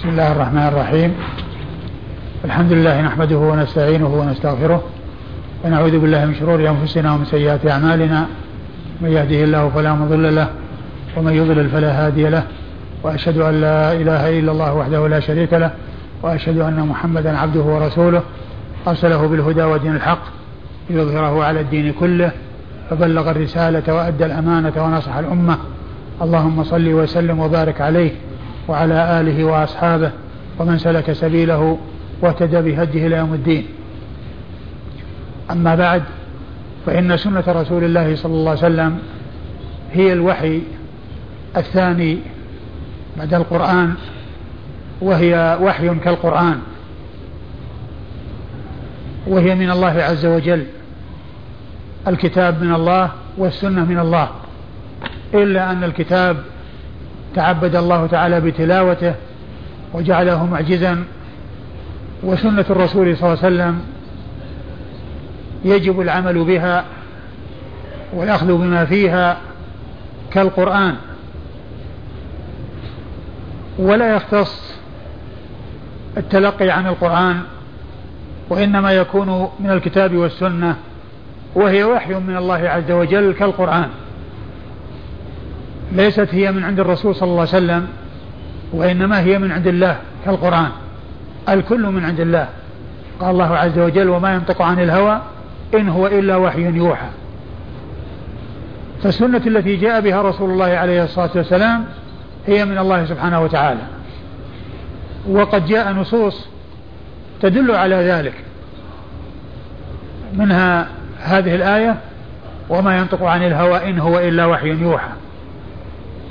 بسم الله الرحمن الرحيم. الحمد لله نحمده ونستعينه ونستغفره ونعوذ بالله من شرور أنفسنا ومن سيئات أعمالنا. من يهده الله فلا مضل له ومن يضلل فلا هادي له. وأشهد أن لا إله إلا الله وحده لا شريك له. وأشهد أن محمدا عبده ورسوله. أرسله بالهدى ودين الحق ليظهره على الدين كله. فبلغ الرسالة وأدى الأمانة ونصح الأمة. اللهم صل وسلم وبارك عليه. وعلى آله وأصحابه ومن سلك سبيله واهتدى بهديه إلى يوم الدين. أما بعد فإن سنة رسول الله صلى الله عليه وسلم هي الوحي الثاني بعد القرآن وهي وحي كالقرآن وهي من الله عز وجل. الكتاب من الله والسنة من الله. إلا أن الكتاب تعبد الله تعالى بتلاوته وجعله معجزا. وسنة الرسول صلى الله عليه وسلم يجب العمل بها والأخذ بما فيها كالقرآن. ولا يختص التلقي عن القرآن وإنما يكون من الكتاب والسنة وهي وحي من الله عز وجل كالقرآن. ليست هي من عند الرسول صلى الله عليه وسلم وإنما هي من عند الله كالقرآن. الكل من عند الله. قال الله عز وجل وما ينطق عن الهوى إن هو إلا وحي يوحى. فالسنة التي جاء بها رسول الله عليه الصلاة والسلام هي من الله سبحانه وتعالى. وقد جاء نصوص تدل على ذلك. منها هذه الآية وما ينطق عن الهوى إن هو إلا وحي يوحى.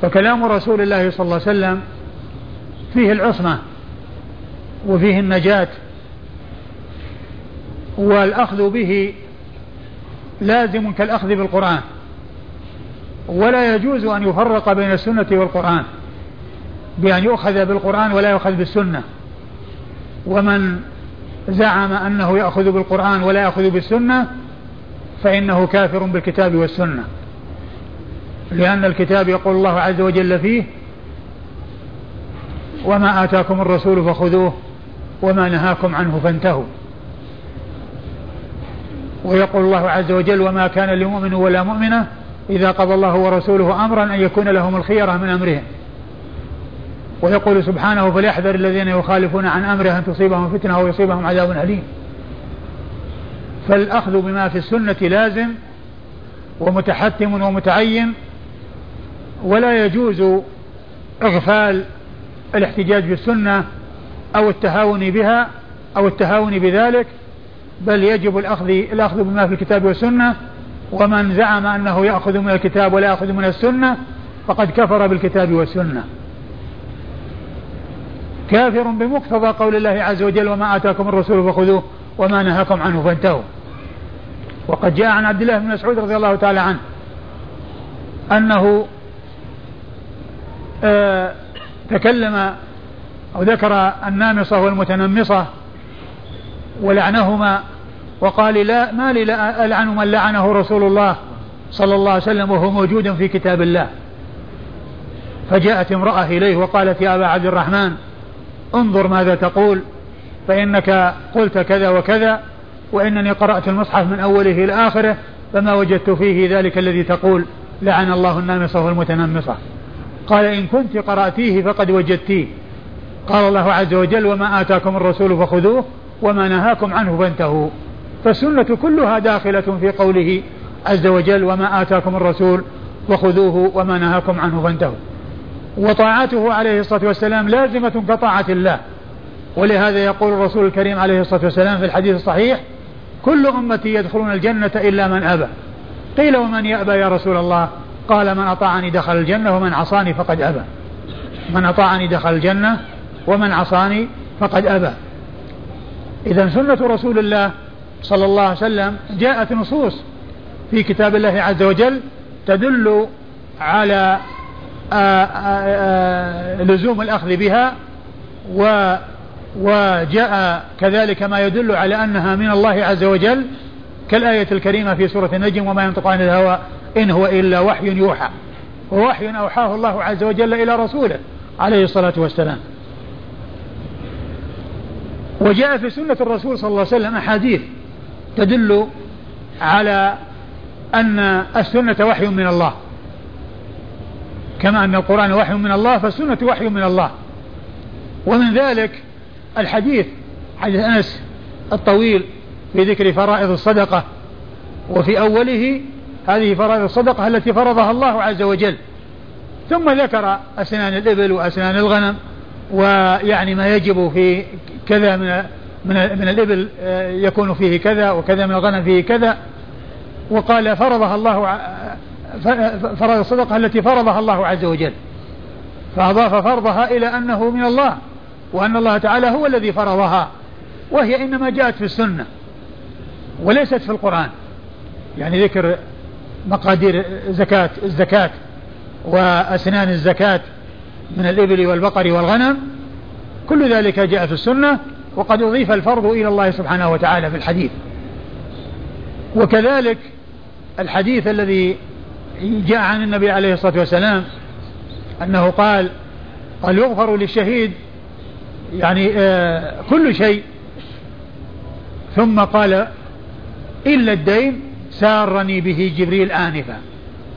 فكلام رسول الله صلى الله عليه وسلم فيه العصمة وفيه النجاة والأخذ به لازم كالأخذ بالقرآن ولا يجوز أن يفرق بين السنة والقرآن بأن يؤخذ بالقرآن ولا يؤخذ بالسنة. ومن زعم أنه يأخذ بالقرآن ولا يأخذ بالسنة فإنه كافر بالكتاب والسنة. لأن الكتاب يقول الله عز وجل فيه وما آتاكم الرسول فخذوه وما نهاكم عنه فانتهوا. ويقول الله عز وجل وما كان لمؤمن ولا مؤمنة إذا قضى الله ورسوله أمرا أن يكون لهم الخيرة من أمرهم. ويقول سبحانه فليحذر الذين يخالفون عن أمره أن تصيبهم فتنة أو يصيبهم عذاب أليم. فالأخذ بما في السنة لازم ومتحتم ومتعين ولا يجوز إغفال الاحتجاج بالسنة أو التهاون بها أو التهاون بذلك بل يجب الأخذ الأخذ بما في الكتاب والسنة ومن زعم أنه يأخذ من الكتاب ولا يأخذ من السنة فقد كفر بالكتاب والسنة. كافر بمقتضى قول الله عز وجل وما آتاكم الرسول فخذوه وما نهاكم عنه فانتهوا. وقد جاء عن عبد الله بن مسعود رضي الله تعالى عنه أنه تكلم أو ذكر النامصة والمتنمصة ولعنهما وقال لا ما لي لا ألعن من لعنه رسول الله صلى الله عليه وسلم وهو موجود في كتاب الله. فجاءت امرأة إليه وقالت يا أبا عبد الرحمن انظر ماذا تقول فإنك قلت كذا وكذا وإنني قرأت المصحف من أوله إلى آخره فما وجدت فيه ذلك الذي تقول لعن الله النامصة والمتنمصة. قال إن كنت قرأتيه فقد وجدتيه. قال الله عز وجل وما آتاكم الرسول فخذوه وما نهاكم عنه فانتهوا. فالسنة كلها داخلة في قوله عز وجل وما آتاكم الرسول وخذوه وما نهاكم عنه فانتهوا. وطاعته عليه الصلاة والسلام لازمة كطاعة الله. ولهذا يقول الرسول الكريم عليه الصلاة والسلام في الحديث الصحيح كل أمتي يدخلون الجنة إلا من أبى. قيل ومن يأبى يا رسول الله؟ قال من أطاعني دخل الجنة ومن عصاني فقد أبى. من أطاعني دخل الجنة ومن عصاني فقد أبى. إذا سنة رسول الله صلى الله عليه وسلم جاءت نصوص في كتاب الله عز وجل تدل على آآ آآ لزوم الأخذ بها و وجاء كذلك ما يدل على أنها من الله عز وجل كالآية الكريمة في سورة النجم وما ينطق عن الهوى إن هو إلا وحي يوحى. ووحي أوحاه الله عز وجل إلى رسوله عليه الصلاة والسلام. وجاء في سنة الرسول صلى الله عليه وسلم أحاديث تدل على أن السنة وحي من الله. كما أن القرآن وحي من الله فالسنة وحي من الله. ومن ذلك الحديث حديث أنس الطويل في ذكر فرائض الصدقة. وفي أوله هذه فرائض الصدقة التي فرضها الله عز وجل. ثم ذكر أسنان الإبل وأسنان الغنم ويعني ما يجب في كذا من من من الإبل آه، يكون فيه كذا وكذا من الغنم فيه كذا. وقال فرضها الله فرض الصدقة التي فرضها الله عز وجل. فأضاف فرضها إلى أنه من الله وأن الله تعالى هو الذي فرضها وهي إنما جاءت في السنة وليست في القرآن. يعني ذكر مقادير زكاة الزكاة وأسنان الزكاة من الإبل والبقر والغنم كل ذلك جاء في السنة وقد أضيف الفرض إلى الله سبحانه وتعالى في الحديث. وكذلك الحديث الذي جاء عن النبي عليه الصلاة والسلام أنه قال قال يغفر للشهيد يعني آه كل شيء. ثم قال إلا الدين سارني به جبريل آنفا.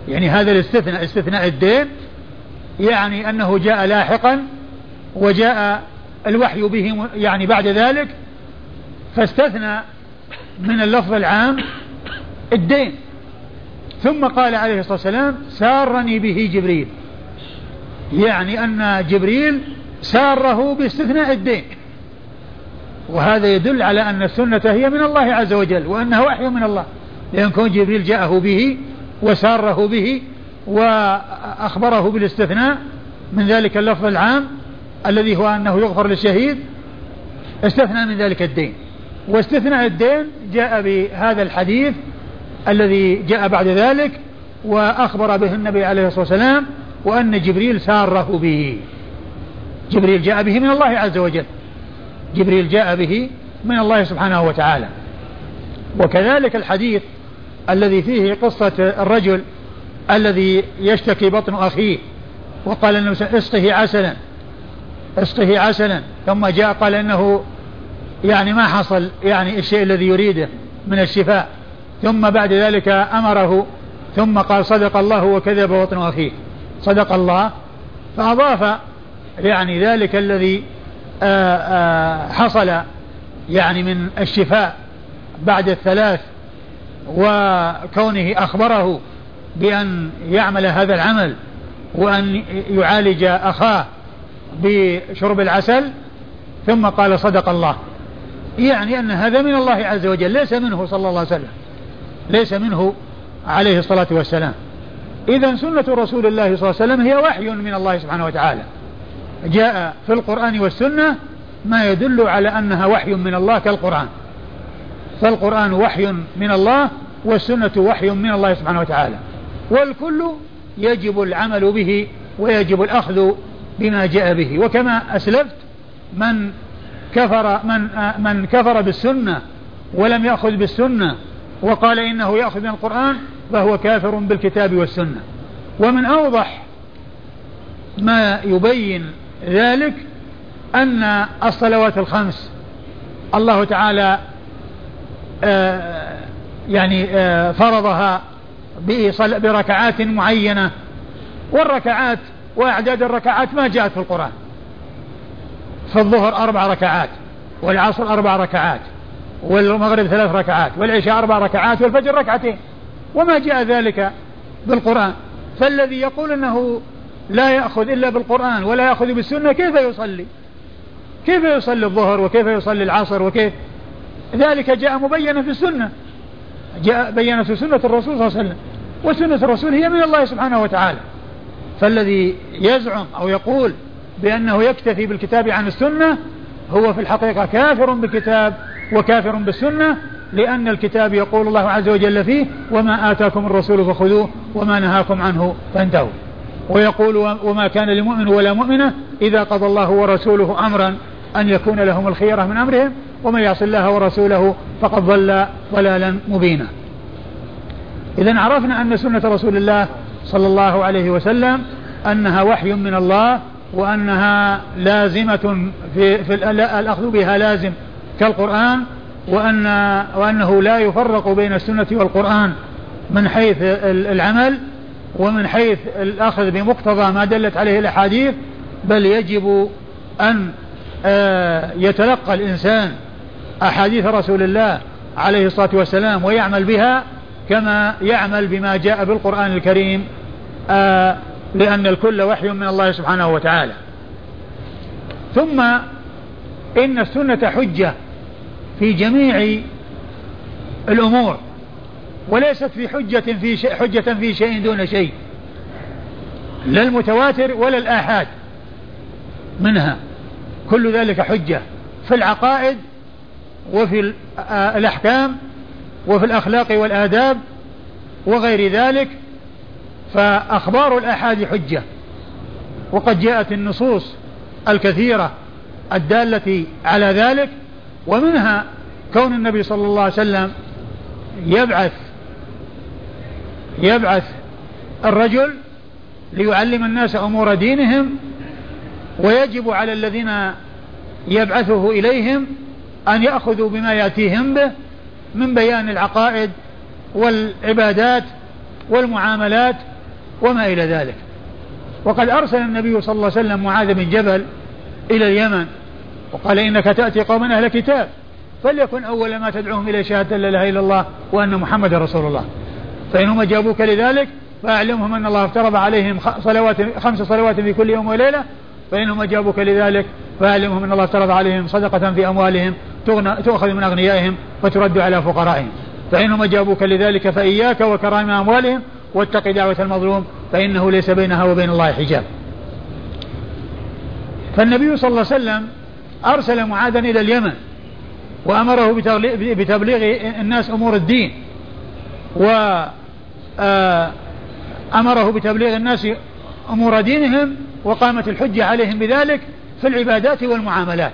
يعني هذا الاستثناء استثناء الدين يعني أنه جاء لاحقا وجاء الوحي به يعني بعد ذلك فاستثنى من اللفظ العام الدين. ثم قال عليه الصلاة والسلام سارني به جبريل. يعني أن جبريل ساره باستثناء الدين. وهذا يدل على أن السنة هي من الله عز وجل وأنها وحي من الله. لأن كون جبريل جاءه به وساره به وأخبره بالاستثناء من ذلك اللفظ العام الذي هو أنه يغفر للشهيد استثنى من ذلك الدين. واستثناء الدين جاء بهذا الحديث الذي جاء بعد ذلك وأخبر به النبي عليه الصلاة والسلام وأن جبريل ساره به. جبريل جاء به من الله عز وجل. جبريل جاء به من الله سبحانه وتعالى. وكذلك الحديث الذي فيه قصة الرجل الذي يشتكي بطن أخيه وقال انه اسقه عسلا اسقه عسلا ثم جاء قال إنه يعني ما حصل يعني الشيء الذي يريده من الشفاء. ثم بعد ذلك أمره ثم قال صدق الله وكذب بطن أخيه. صدق الله فأضاف يعني ذلك الذي آآ آآ حصل يعني من الشفاء بعد الثلاث وكونه أخبره بأن يعمل هذا العمل وأن يعالج أخاه بشرب العسل ثم قال صدق الله. يعني أن هذا من الله عز وجل ليس منه صلى الله عليه وسلم ليس منه عليه الصلاة والسلام. إذا سنة رسول الله صلى الله عليه وسلم هي وحي من الله سبحانه وتعالى. جاء في القرآن والسنة ما يدل على أنها وحي من الله كالقرآن. فالقرآن وحي من الله والسنة وحي من الله سبحانه وتعالى. والكل يجب العمل به ويجب الأخذ بما جاء به. وكما أسلفت من كفر من من كفر بالسنة ولم يأخذ بالسنة وقال إنه يأخذ من القرآن فهو كافر بالكتاب والسنة. ومن أوضح ما يبين ذلك أن الصلوات الخمس الله تعالى يعني آه، فرضها بركعات معينة. والركعات وأعداد الركعات ما جاءت في القرآن. فالظهر أربع ركعات والعصر أربع ركعات والمغرب ثلاث ركعات والعشاء أربع ركعات والفجر ركعتين. وما جاء ذلك بالقرآن. فالذي يقول أنه لا يأخذ إلا بالقرآن ولا يأخذ بالسنة كيف يصلي؟ كيف يصلي الظهر وكيف يصلي العصر وكيف ذلك جاء مبينا في السنة. جاء بينا في سنة الرسول صلى الله عليه وسلم. وسنة الرسول هي من الله سبحانه وتعالى. فالذي يزعم أو يقول بأنه يكتفي بالكتاب عن السنة هو في الحقيقة كافر بالكتاب وكافر بالسنة لأن الكتاب يقول الله عز وجل فيه وما آتاكم الرسول فخذوه وما نهاكم عنه فانتهوا. ويقول وما كان لمؤمن ولا مؤمنة إذا قضى الله ورسوله أمرا أن يكون لهم الخيرة من أمرهم ومن يعص الله ورسوله فقد ضل ضلالا مبينا. إذا عرفنا أن سنة رسول الله صلى الله عليه وسلم أنها وحي من الله وأنها لازمة في, في الأخذ بها لازم كالقرآن وأن وأنه لا يفرق بين السنة والقرآن من حيث العمل ومن حيث الأخذ بمقتضى ما دلت عليه الأحاديث بل يجب أن يتلقى الإنسان أحاديث رسول الله عليه الصلاة والسلام ويعمل بها كما يعمل بما جاء بالقرآن الكريم آه، لأن الكل وحي من الله سبحانه وتعالى. ثم إن السنة حجة في جميع الأمور وليست في حجة في شيء حجة في شيء دون شيء لا المتواتر ولا الآحاد منها. كل ذلك حجة في العقائد وفي الأحكام وفي الأخلاق والآداب وغير ذلك فأخبار الآحاد حجة. وقد جاءت النصوص الكثيرة الدالة على ذلك ومنها كون النبي صلى الله عليه وسلم يبعث يبعث الرجل ليعلم الناس أمور دينهم ويجب على الذين يبعثه إليهم أن يأخذوا بما يأتيهم به من بيان العقائد والعبادات والمعاملات وما إلى ذلك. وقد أرسل النبي صلى الله عليه وسلم معاذ بن جبل إلى اليمن وقال إنك تأتي قوما أهل كتاب فليكن أول ما تدعوهم إلى شهادة لا إله إلا الله وأن محمدا رسول الله. فإنهم أجابوك لذلك فأعلمهم أن الله افترض عليهم صلوات خمس صلوات في كل يوم وليلة فإنهم أجابوك لذلك فأعلمهم أن الله افترض عليهم صدقة في أموالهم تؤخذ من أغنيائهم وترد على فقرائهم. فإنهم أجابوك لذلك فإياك وكرائم أموالهم واتق دعوة المظلوم فإنه ليس بينها وبين الله حجاب. فالنبي صلى الله عليه وسلم أرسل معاذا إلى اليمن وأمره بتبليغ الناس أمور الدين و آه، أمره بتبليغ الناس أمور دينهم وقامت الحجة عليهم بذلك في العبادات والمعاملات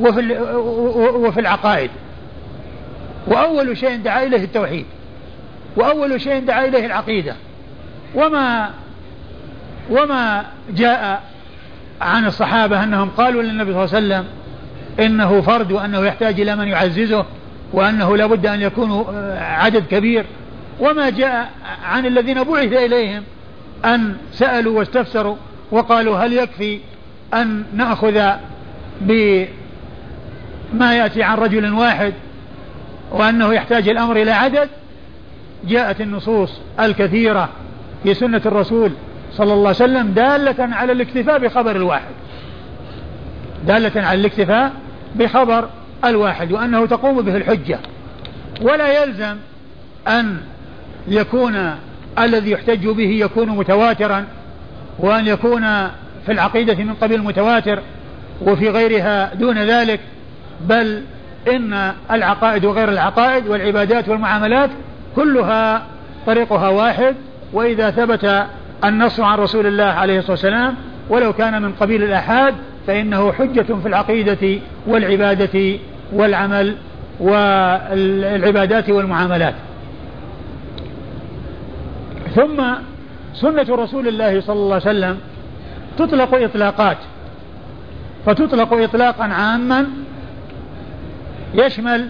وفي وفي العقائد. وأول شيء دعا إليه التوحيد. وأول شيء دعا إليه العقيدة. وما وما جاء عن الصحابة أنهم قالوا للنبي صلى الله عليه وسلم إنه فرد وأنه يحتاج إلى من يعززه وأنه لا بد أن يكونوا آه، عدد كبير. وما جاء عن الذين بعث إليهم أن سألوا واستفسروا وقالوا هل يكفي أن نأخذ بما يأتي عن رجل واحد وأنه يحتاج الأمر إلى عدد؟ جاءت النصوص الكثيرة في سنة الرسول صلى الله عليه وسلم دالة على الاكتفاء بخبر الواحد. دالة على الاكتفاء بخبر الواحد وأنه تقوم به الحجة. ولا يلزم أن يكون الذي يحتج به يكون متواترا وأن يكون في العقيدة من قبيل المتواتر وفي غيرها دون ذلك بل إن العقائد وغير العقائد والعبادات والمعاملات كلها طريقها واحد. وإذا ثبت النص عن رسول الله عليه الصلاة والسلام ولو كان من قبيل الآحاد فإنه حجة في العقيدة والعبادة والعمل والعبادات والمعاملات. ثم سنة رسول الله صلى الله عليه وسلم تطلق إطلاقات فتطلق إطلاقا عاما يشمل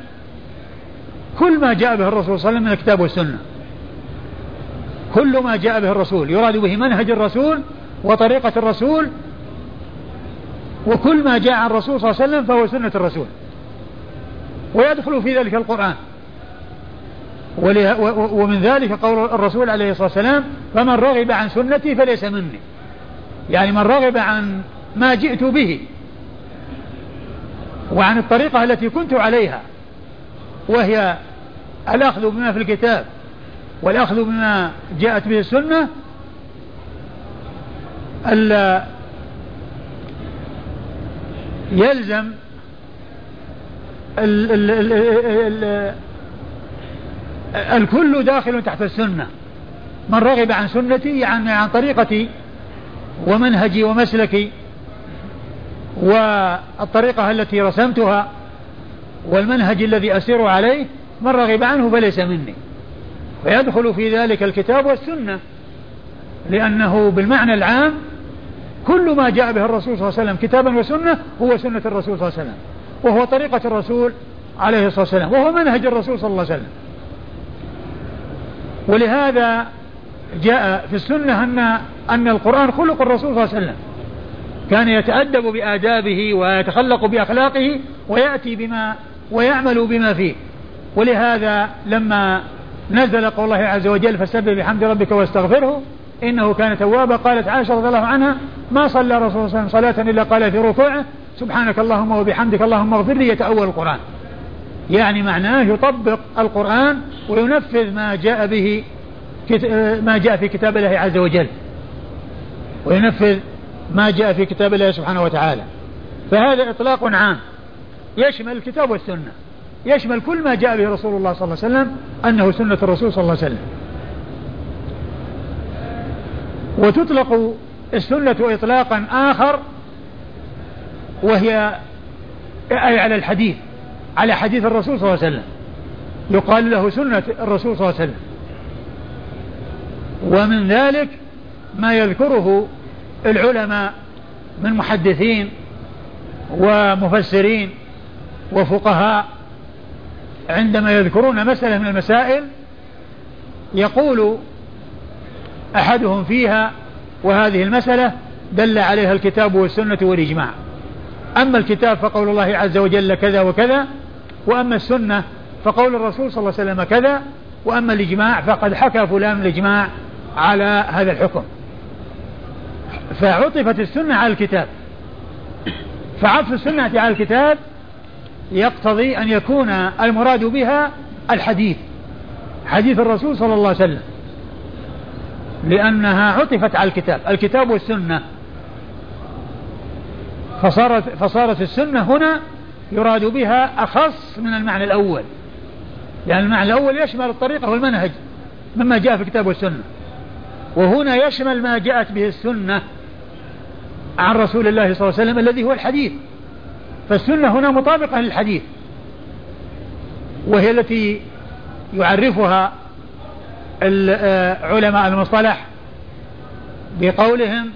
كل ما جاء به الرسول صلى الله عليه وسلم من الكتاب والسنة. كل ما جاء به الرسول يراد به منهج الرسول وطريقة الرسول وكل ما جاء عن الرسول صلى الله عليه وسلم فهو سنة الرسول. ويدخل في ذلك القرآن. ومن ذلك قول الرسول عليه الصلاة والسلام فمن رغب عن سنتي فليس مني. يعني من رغب عن ما جئت به وعن الطريقة التي كنت عليها وهي الأخذ بما في الكتاب والأخذ بما جاءت به السنة يلزم ال ال ال ال الكل داخل تحت السنة. من رغب عن سنتي يعني عن طريقتي ومنهجي ومسلكي والطريقة التي رسمتها والمنهج الذي أسير عليه من رغب عنه فليس مني. فيدخل في ذلك الكتاب والسنة لأنه بالمعنى العام كل ما جاء به الرسول صلى الله عليه وسلم كتابا وسنة هو سنة الرسول صلى الله عليه وسلم. وهو طريقة الرسول عليه الصلاة والسلام. وهو منهج الرسول صلى الله عليه وسلم. ولهذا جاء في السنة أن أن القرآن خلق الرسول صلى الله عليه وسلم. كان يتأدب بآدابه ويتخلق بأخلاقه ويأتي بما ويعمل بما فيه. ولهذا لما نزل قول الله عز وجل فسبح بحمد ربك واستغفره إنه كان توابا. قالت عائشة رضي الله عنها ما صلى رسول الله صلى الله عليه وسلم صلاة إلا قال في ركوعه سبحانك اللهم وبحمدك اللهم اغفر لي يتأول القرآن. يعني معناه يطبق القرآن وينفذ ما جاء به ما جاء في كتاب الله عز وجل. وينفذ ما جاء في كتاب الله سبحانه وتعالى. فهذا إطلاق عام. يشمل الكتاب والسنة. يشمل كل ما جاء به رسول الله صلى الله عليه وسلم أنه سنة الرسول صلى الله عليه وسلم. وتطلق السنة إطلاقا آخر وهي أي على الحديث. على حديث الرسول صلى الله عليه وسلم. يقال له سنة الرسول صلى الله عليه وسلم. ومن ذلك ما يذكره العلماء من محدثين ومفسرين وفقهاء عندما يذكرون مسألة من المسائل يقول أحدهم فيها وهذه المسألة دل عليها الكتاب والسنة والإجماع. أما الكتاب فقول الله عز وجل كذا وكذا وأما السنة فقول الرسول صلى الله عليه وسلم كذا وأما الإجماع فقد حكى فلان الإجماع على هذا الحكم. فعطفت السنة على الكتاب. فعطف السنة على الكتاب يقتضي أن يكون المراد بها الحديث حديث الرسول صلى الله عليه وسلم. لأنها عطفت على الكتاب. الكتاب والسنة. فصارت, فصارت السنة هنا يراد بها أخص من المعنى الأول. لأن المعنى الأول يشمل الطريقة والمنهج مما جاء في الكتاب والسنة. وهنا يشمل ما جاءت به السنة عن رسول الله صلى الله عليه وسلم الذي هو الحديث. فالسنة هنا مطابقة للحديث. وهي التي يعرفها علماء المصطلح بقولهم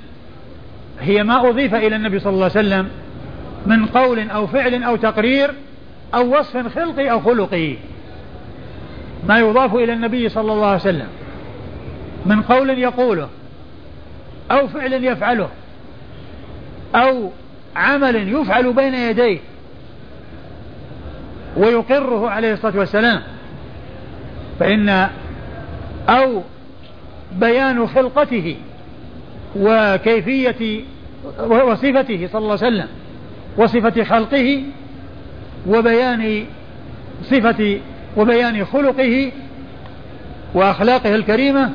هي ما أضيف إلى النبي صلى الله عليه وسلم من قول أو فعل أو تقرير أو وصف خلقي أو خلقي. ما يضاف إلى النبي صلى الله عليه وسلم. من قول يقوله أو فعل يفعله أو عمل يفعل بين يديه ويقره عليه الصلاة والسلام. فإن أو بيان خلقته وكيفية وصفته صلى الله عليه وسلم وصفة خلقه وبيان صفة وبيان خلقه وأخلاقه الكريمة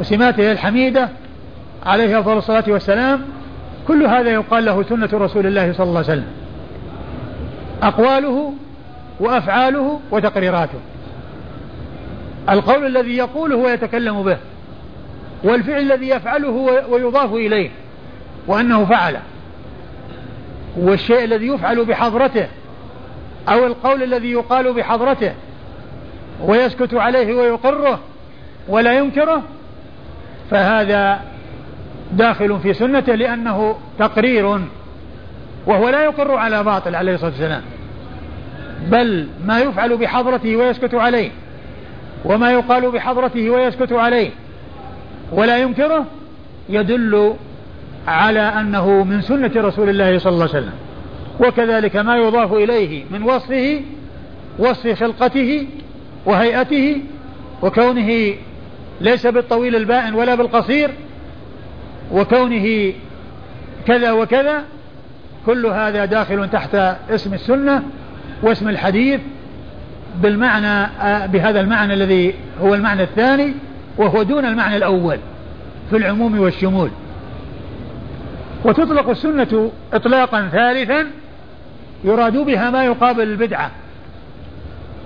وسماته الحميدة عليه أفضل الصلاة والسلام. كل هذا يقال له سنة رسول الله صلى الله عليه وسلم. أقواله وأفعاله وتقريراته. القول الذي يقوله ويتكلم به والفعل الذي يفعله ويضاف إليه وأنه فعله. والشيء الذي يفعل بحضرته أو القول الذي يقال بحضرته ويسكت عليه ويقره ولا ينكره فهذا داخل في سنته لأنه تقرير وهو لا يقر على باطل عليه الصلاة والسلام بل ما يفعل بحضرته ويسكت عليه وما يقال بحضرته ويسكت عليه ولا ينكره يدل على أنه من سنة رسول الله صلى الله عليه وسلم. وكذلك ما يضاف إليه من وصفه وصف خلقته وهيئته وكونه ليس بالطويل البائن ولا بالقصير وكونه كذا وكذا كل هذا داخل تحت اسم السنة واسم الحديث بالمعنى بهذا المعنى الذي هو المعنى الثاني وهو دون المعنى الأول في العموم والشمول. وتطلق السنة إطلاقا ثالثا يراد بها ما يقابل البدعة.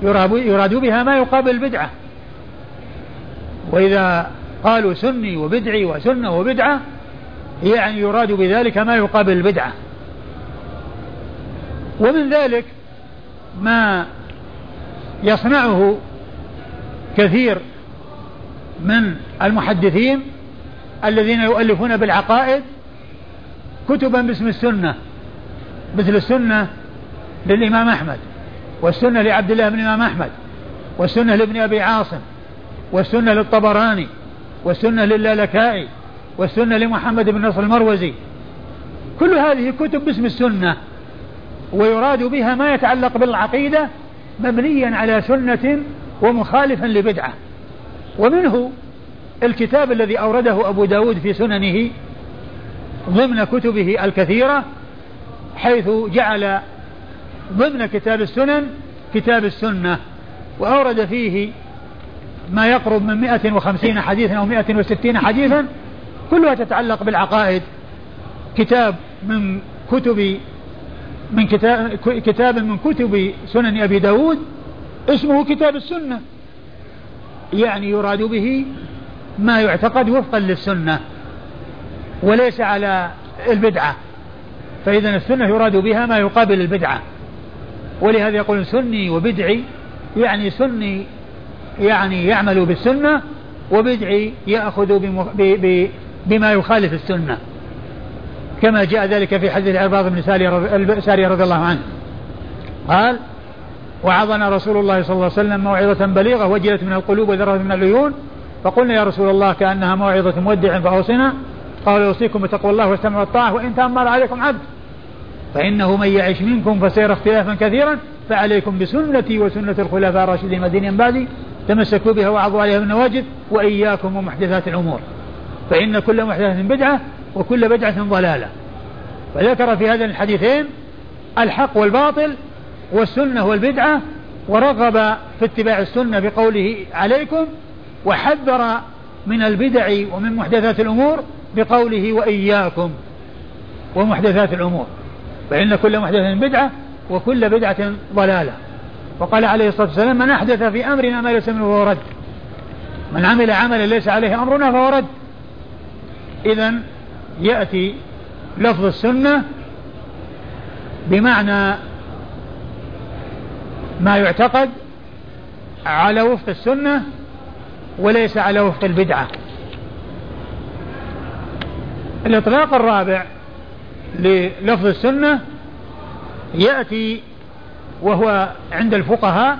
يراد بها ما يقابل البدعة. وإذا قالوا سني وبدعي وسنة وبدعة يعني يراد بذلك ما يقابل البدعة. ومن ذلك ما يصنعه كثير من المحدثين الذين يؤلفون بالعقائد كتبا باسم السنة مثل السنة للإمام أحمد والسنة لعبد الله بن الإمام أحمد والسنة لابن أبي عاصم والسنة للطبراني والسنة للألكائي والسنة لمحمد بن نصر المروزي. كل هذه كتب باسم السنة ويراد بها ما يتعلق بالعقيدة مبنيا على سنة ومخالفا لبدعة. ومنه الكتاب الذي أورده أبو داود في سننه ضمن كتبه الكثيرة حيث جعل ضمن كتاب السنن كتاب السنة وأورد فيه ما يقرب من 150 حديثا أو 160 حديثا كلها تتعلق بالعقائد. كتاب من كتب من كتاب كتاب من كتب سنن أبي داود اسمه كتاب السنة يعني يراد به ما يعتقد وفقا للسنة. وليس على البدعة. فإذا السنة يراد بها ما يقابل البدعة. ولهذا يقول سني وبدعي يعني سني يعني يعمل بالسنة وبدعي يأخذ بما يخالف السنة. كما جاء ذلك في حديث العرباض بن سارية رضي الله عنه. قال وعظنا رسول الله صلى الله عليه وسلم موعظة بليغة وجلت من القلوب وذرت من العيون فقلنا يا رسول الله كأنها موعظة مودع فأوصنا. قال يوصيكم بتقوى الله والسمع والطاعة وإن تأمر عليكم عبد فإنه من يعش منكم فسيرى اختلافا كثيرا فعليكم بسنتي وسنة الخلفاء الراشدين المدينين بعدي تمسكوا بها وعضوا عليها بالنواجذ وإياكم ومحدثات الأمور. فإن كل محدثة بدعة وكل بدعة ضلالة. فذكر في هذين الحديثين الحق والباطل والسنة والبدعة ورغب في اتباع السنة بقوله عليكم وحذر من البدع ومن محدثات الأمور بقوله وإياكم ومحدثات الأمور فإن كل محدثة بدعة وكل بدعة ضلالة. وقال عليه الصلاة والسلام من أحدث في أمرنا ما ليس منه فهو رد من عمل عملا ليس عليه أمرنا فهو رد. إذا يأتي لفظ السنة بمعنى ما يعتقد على وفق السنة وليس على وفق البدعة. الإطلاق الرابع للفظ السنة يأتي وهو عند الفقهاء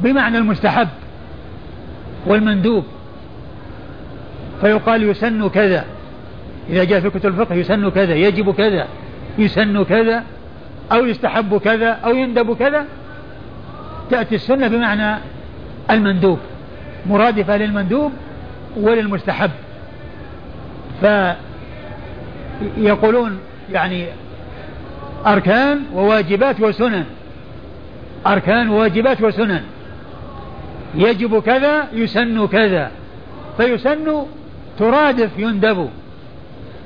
بمعنى المستحب والمندوب. فيقال يسن كذا. إذا جاء في كتب الفقه يسن كذا يجب كذا يسن كذا أو يستحب كذا أو يندب كذا. تأتي السنة بمعنى المندوب. مرادفة للمندوب وللمستحب. فيقولون يعني أركان وواجبات وسنن. أركان وواجبات وسنن. يجب كذا يسن كذا. فيسن ترادف يندب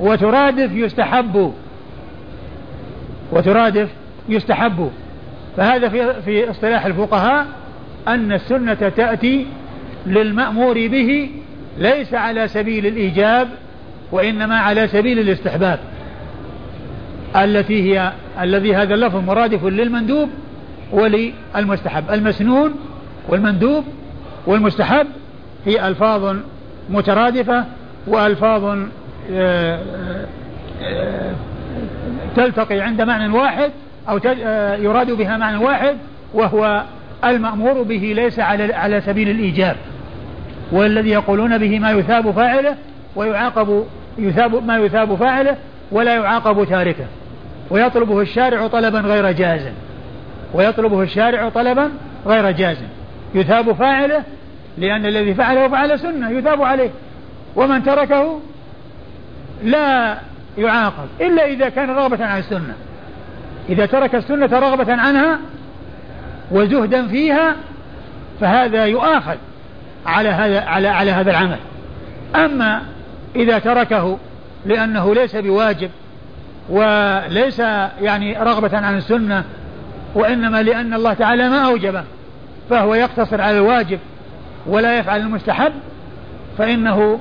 وترادف يستحب. وترادف يستحب. فهذا في في اصطلاح الفقهاء أن السنة تأتي للمأمور به ليس على سبيل الإيجاب وإنما على سبيل الاستحباب. التي هي الذي هذا اللفظ مرادف للمندوب وللمستحب. المسنون والمندوب والمستحب هي ألفاظ مترادفة وألفاظ آه، آه، تلتقي عند معنى واحد أو آه، يراد بها معنى واحد وهو المأمور به ليس على على سبيل الإيجاب. والذي يقولون به ما يثاب فاعله ويعاقب يثاب ما يثاب فاعله ولا يعاقب تاركه. ويطلبه الشارع طلبا غير جاز. ويطلبه الشارع طلبا غير جاز. يثاب فاعله لأن الذي فعله فعل سنة يثاب عليه. ومن تركه لا يعاقب إلا إذا كان رغبة عن السنة. إذا ترك السنة رغبة عنها وزهدا فيها فهذا يؤاخذ على هذا على على هذا العمل. أما إذا تركه لأنه ليس بواجب وليس يعني رغبة عن السنة وإنما لأن الله تعالى ما أوجبه فهو يقتصر على الواجب ولا يفعل المستحب فإنه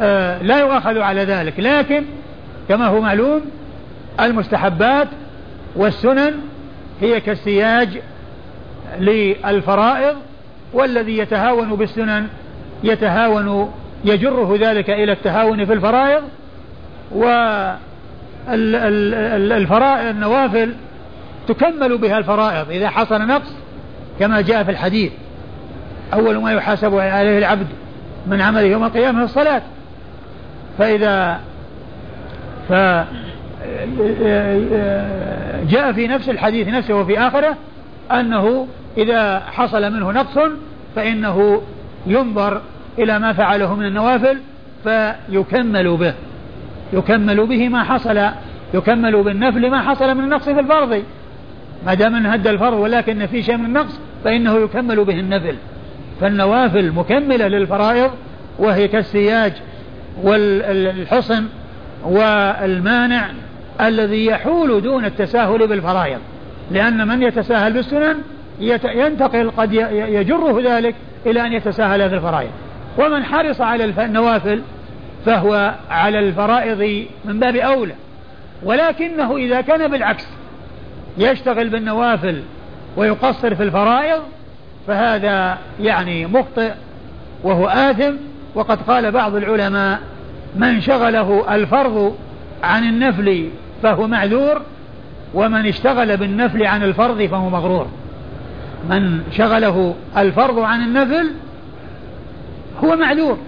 آه لا يؤاخذ على ذلك. لكن كما هو معلوم المستحبات والسنن هي كالسياج للفرائض والذي يتهاون بالسنن يتهاون يجره ذلك إلى التهاون في الفرائض والفرائض النوافل تكمل بها الفرائض إذا حصل نقص كما جاء في الحديث. أول ما يحاسب عليه العبد من عمله يوم القيامة الصلاة. فإذا ف جاء في نفس الحديث نفسه وفي آخره أنه إذا حصل منه نقص فإنه ينظر إلى ما فعله من النوافل فيكمل به. يكمل به ما حصل يكمل بالنفل ما حصل من النقص في الفرض. ما دام إنه هدى الفرض ولكن في شيء من النقص فإنه يكمل به النفل. فالنوافل مكملة للفرائض وهي كالسياج والحصن والمانع الذي يحول دون التساهل بالفرائض. لأن من يتساهل بالسنن ينتقل قد يجره ذلك إلى أن يتساهل في الفرائض. ومن حرص على النوافل فهو على الفرائض من باب أولى. ولكنه إذا كان بالعكس يشتغل بالنوافل ويقصر في الفرائض فهذا يعني مخطئ وهو آثم. وقد قال بعض العلماء من شغله الفرض عن النفل فهو معذور ومن اشتغل بالنفل عن الفرض فهو مغرور. من شغله الفرض عن النفل هو معذور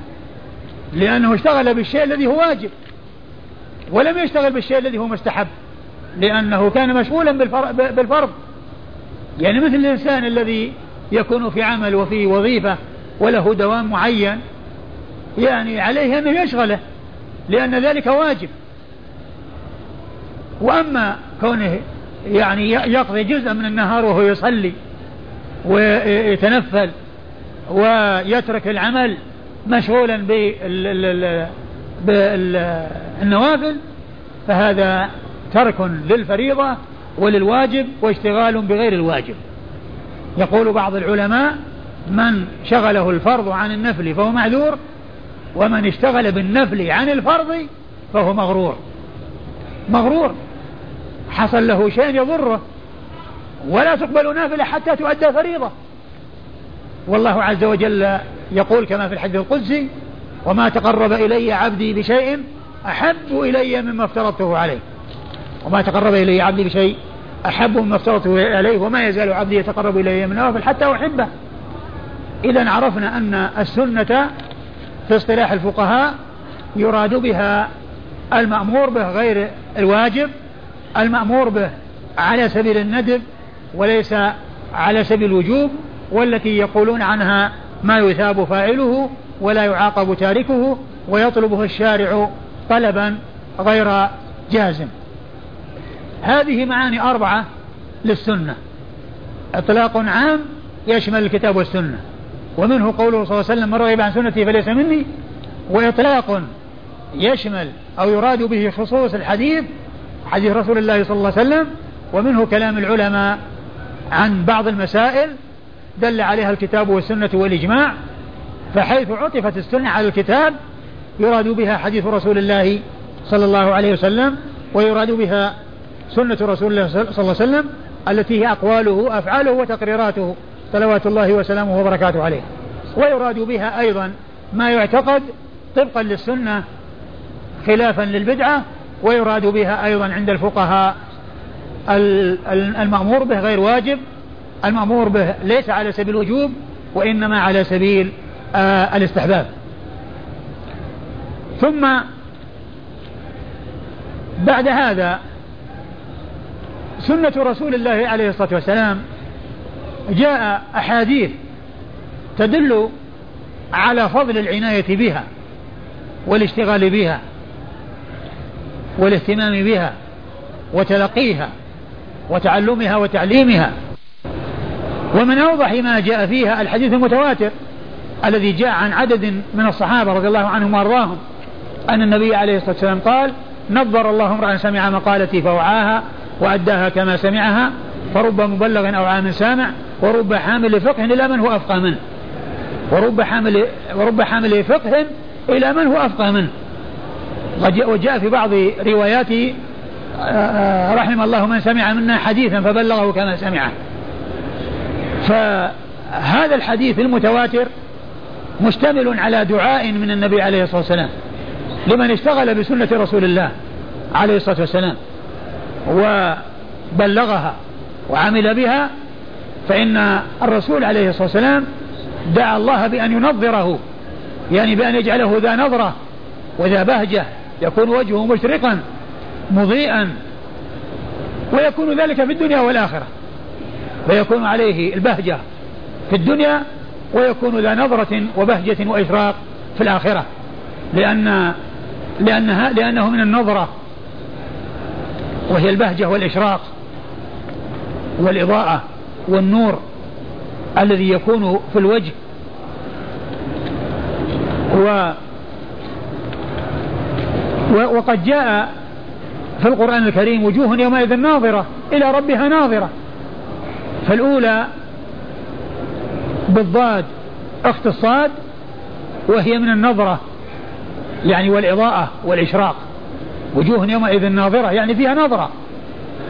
لأنه اشتغل بالشيء الذي هو واجب ولم يشتغل بالشيء الذي هو مستحب لأنه كان مشغولا بالفرض. يعني مثل الإنسان الذي يكون في عمل وفي وظيفة وله دوام معين يعني عليه أنه يشغله لأن ذلك واجب. وأما كونه يعني يقضي جزءا من النهار وهو يصلي ويتنفل ويترك العمل مشغولا بالنوافل فهذا ترك للفريضة وللواجب واشتغال بغير الواجب. يقول بعض العلماء من شغله الفرض عن النفل فهو معذور ومن اشتغل بالنفل عن الفرض فهو مغرور. مغرور. حصل له شيء يضره. ولا تقبل نافلة حتى تؤدى فريضة. والله عز وجل يقول كما في الحديث القدسي وما تقرب إلي عبدي بشيء أحب إلي مما افترضته عليه. وما تقرب إلي عبدي بشيء أحب مما افترضته عليه وما يزال عبدي يتقرب إلي من نوافل حتى أحبه. إذا عرفنا أن السنة في اصطلاح الفقهاء يراد بها المأمور به غير الواجب المأمور به على سبيل الندب وليس على سبيل الوجوب. والتي يقولون عنها ما يثاب فاعله ولا يعاقب تاركه ويطلبه الشارع طلبا غير جازم. هذه معاني أربعة للسنة. إطلاق عام يشمل الكتاب والسنة ومنه قوله صلى الله عليه وسلم من رغب عن سنتي فليس مني وإطلاق يشمل أو يراد به خصوص الحديث حديث رسول الله صلى الله عليه وسلم ومنه كلام العلماء عن بعض المسائل دل عليها الكتاب والسنة والإجماع فحيث عطفت السنة على الكتاب يراد بها حديث رسول الله صلى الله عليه وسلم ويراد بها سنة رسول الله صلى الله عليه وسلم التي هي أقواله أفعاله وتقريراته صلوات الله وسلامه وبركاته عليه. ويراد بها أيضا ما يعتقد طبقا للسنة خلافا للبدعة ويراد بها أيضا عند الفقهاء المأمور به غير واجب المأمور به ليس على سبيل الوجوب وإنما على سبيل آه الاستحباب. ثم بعد هذا سنة رسول الله عليه الصلاة والسلام جاء أحاديث تدل على فضل العناية بها والاشتغال بها والاهتمام بها وتلقيها وتعلمها وتعليمها. ومن أوضح ما جاء فيها الحديث المتواتر الذي جاء عن عدد من الصحابة رضي الله عنهم وأرضاهم أن النبي عليه الصلاة والسلام قال نظر الله امرأ سمع مقالتي فوعاها وأداها كما سمعها فرب مبلغ أو عام سامع ورب حامل فقه إلى من هو أفقه منه. ورب حامل ورب حامل فقه إلى من هو أفقه منه. وجاء في بعض روايات آه، آه، رحم الله من سمع منا حديثا فبلغه كما سمعه. فهذا الحديث المتواتر مشتمل على دعاء من النبي عليه الصلاة والسلام لمن اشتغل بسنة رسول الله عليه الصلاة والسلام وبلغها وعمل بها فإن الرسول عليه الصلاة والسلام دعا الله بأن ينظره يعني بأن يجعله ذا نظرة وذا بهجة يكون وجهه مشرقا مضيئا ويكون ذلك في الدنيا والآخرة. فيكون عليه البهجة في الدنيا ويكون ذا نظرة وبهجة وإشراق في الآخرة. لأن لأنها لأنه من النظرة وهي البهجة والإشراق والإضاءة والنور الذي يكون في الوجه. و وقد جاء في القرآن الكريم وجوه يومئذ ناظرة إلى ربها ناظرة. فالأولى بالضاد أخت الصاد وهي من النظرة يعني والإضاءة والإشراق. وجوه يومئذ ناظرة يعني فيها نظرة.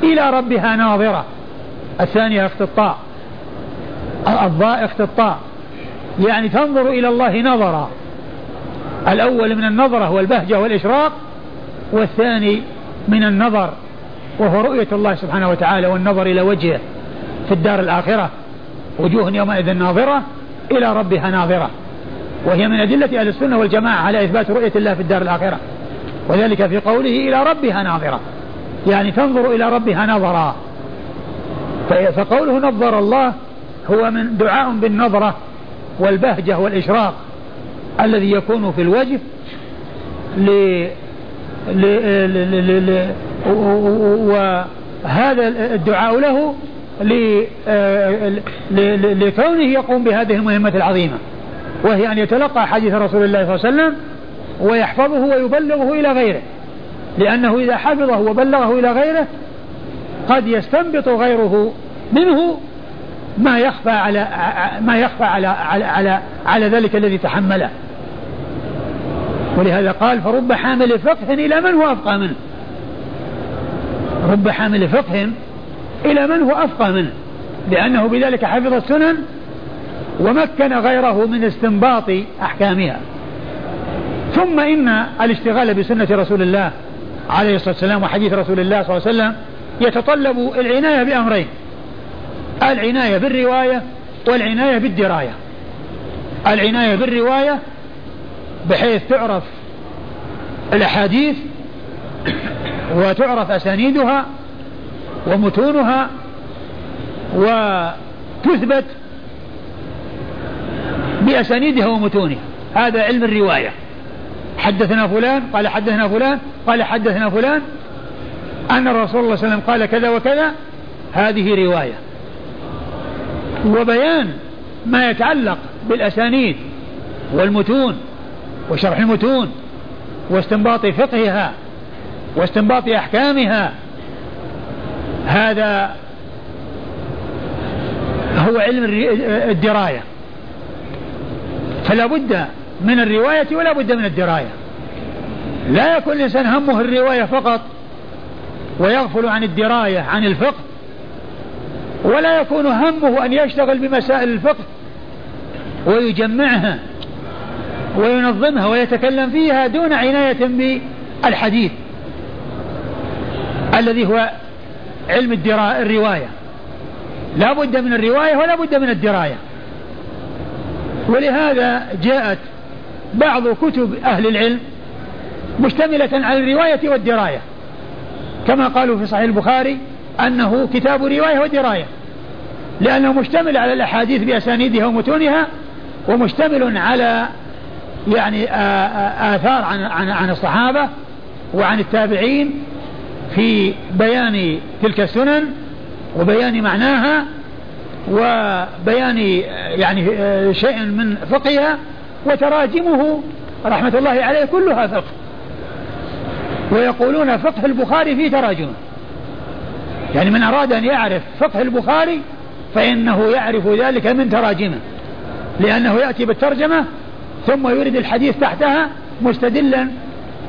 إلى ربها ناظرة. الثانية أخت الطاء. الضاء أخت الطاء. يعني تنظر إلى الله نظرا الأول من النظرة والبهجة والإشراق والثاني من النظر وهو رؤية الله سبحانه وتعالى والنظر إلى وجهه. في الدار الآخرة وجوه يومئذ ناظرة إلى ربها ناظرة. وهي من أدلة أهل السنة والجماعة على إثبات رؤية الله في الدار الآخرة. وذلك في قوله إلى ربها ناظرة. يعني تنظر إلى ربها نظرا فقوله نظر الله هو من دعاء بالنظرة والبهجة والإشراق الذي يكون في الوجه ل ل ل ل وهذا الدعاء له لكونه يقوم بهذه المهمة العظيمة وهي أن يتلقى حديث رسول الله صلى الله عليه وسلم ويحفظه ويبلغه إلى غيره لأنه إذا حفظه وبلغه إلى غيره قد يستنبط غيره منه ما يخفى على ما يخفى على على على, على ذلك الذي تحمله. ولهذا قال فرب حامل فقه إلى من هو أفقى منه؟ رب حامل فقه إلى من هو أفقى منه لأنه بذلك حفظ السنن ومكن غيره من استنباط أحكامها. ثم إن الاشتغال بسنة رسول الله عليه الصلاة والسلام وحديث رسول الله صلى الله عليه وسلم يتطلب العناية بأمرين العناية بالرواية والعناية بالدراية. العناية بالرواية بحيث تعرف الأحاديث وتعرف أسانيدها ومتونها وتثبت بأسانيدها ومتونها. هذا علم الرواية. حدثنا فلان قال حدثنا فلان قال حدثنا فلان. أن الرسول صلى الله عليه وسلم قال كذا وكذا هذه رواية. وبيان ما يتعلق بالأسانيد والمتون وشرح المتون واستنباط فقهها واستنباط أحكامها هذا هو علم الدراية. فلا بد من الرواية ولا بد من الدراية. لا يكون الإنسان همه الرواية فقط ويغفل عن الدراية عن الفقه ولا يكون همه أن يشتغل بمسائل الفقه ويجمعها وينظمها ويتكلم فيها دون عناية بالحديث الذي هو علم الدراية الرواية. لا بد من الرواية ولا بد من الدراية. ولهذا جاءت بعض كتب أهل العلم مشتملة على الرواية والدراية. كما قالوا في صحيح البخاري أنه كتاب رواية ودراية. لأنه مشتمل على الأحاديث بأسانيدها ومتونها ومشتمل على يعني آثار عن عن عن الصحابة وعن التابعين في بيان تلك السنن وبيان معناها وبيان يعني شيء من فقهها وتراجمه رحمة الله عليه كلها فقه. ويقولون فقه البخاري في تراجمه يعني من أراد أن يعرف فقه البخاري فإنه يعرف ذلك من تراجمه. لأنه يأتي بالترجمة ثم يريد الحديث تحتها مستدلا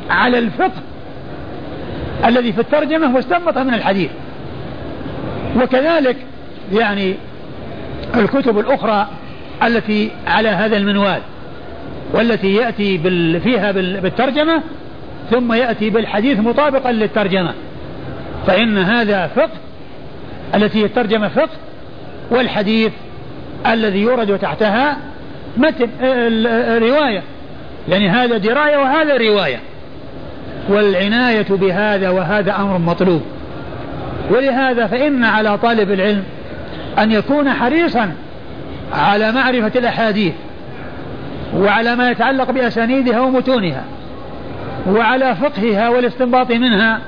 على الفقه الذي في الترجمة واستنبط من الحديث. وكذلك يعني الكتب الأخرى التي على هذا المنوال والتي يأتي بال فيها بالترجمة ثم يأتي بالحديث مطابقا للترجمة. فإن هذا فقه التي الترجمة فقه والحديث الذي يورد تحتها متن رواية. يعني هذا دراية وهذا رواية. والعناية بهذا وهذا أمر مطلوب. ولهذا فإن على طالب العلم أن يكون حريصا على معرفة الأحاديث وعلى ما يتعلق بأسانيدها ومتونها وعلى فقهها والاستنباط منها.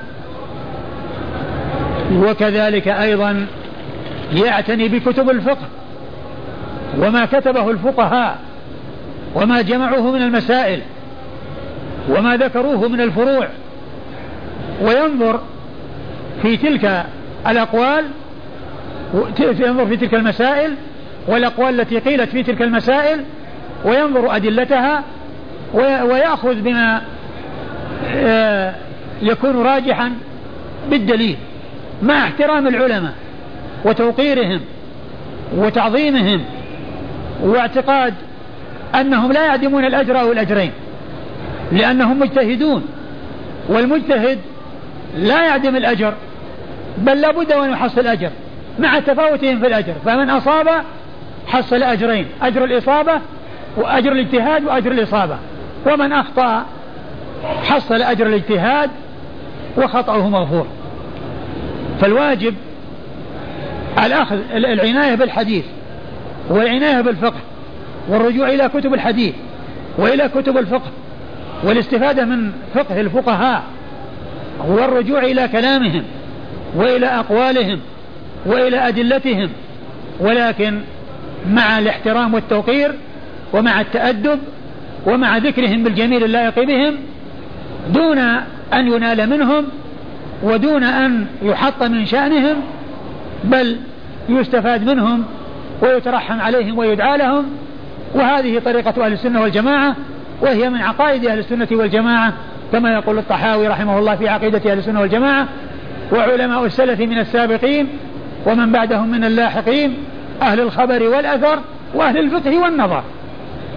وكذلك أيضا يعتني بكتب الفقه وما كتبه الفقهاء وما جمعوه من المسائل. وما ذكروه من الفروع. وينظر في تلك الأقوال ينظر في تلك المسائل والأقوال التي قيلت في تلك المسائل وينظر أدلتها ويأخذ بما آه، يكون راجحا بالدليل. مع احترام العلماء وتوقيرهم وتعظيمهم واعتقاد أنهم لا يعدمون الأجر أو الأجرين. لأنهم مجتهدون. والمجتهد لا يعدم الأجر بل لابد أن يحصل أجر مع تفاوتهم في الأجر. فمن أصاب حصل أجرين أجر الإصابة وأجر الاجتهاد وأجر الإصابة. ومن أخطأ حصل أجر الاجتهاد وخطأه مغفور. فالواجب الأخذ العناية بالحديث والعناية بالفقه والرجوع إلى كتب الحديث وإلى كتب الفقه والاستفادة من فقه الفقهاء والرجوع إلى كلامهم وإلى أقوالهم وإلى أدلتهم ولكن مع الاحترام والتوقير ومع التأدب ومع ذكرهم بالجميل اللائق بهم دون أن ينال منهم ودون أن يحط من شأنهم بل يستفاد منهم ويترحم عليهم ويدعى لهم. وهذه طريقة أهل السنة والجماعة وهي من عقائد أهل السنة والجماعة كما يقول الطحاوي رحمه الله في عقيدة أهل السنة والجماعة وعلماء السلف من السابقين ومن بعدهم من اللاحقين أهل الخبر والأثر وأهل الفقه والنظر.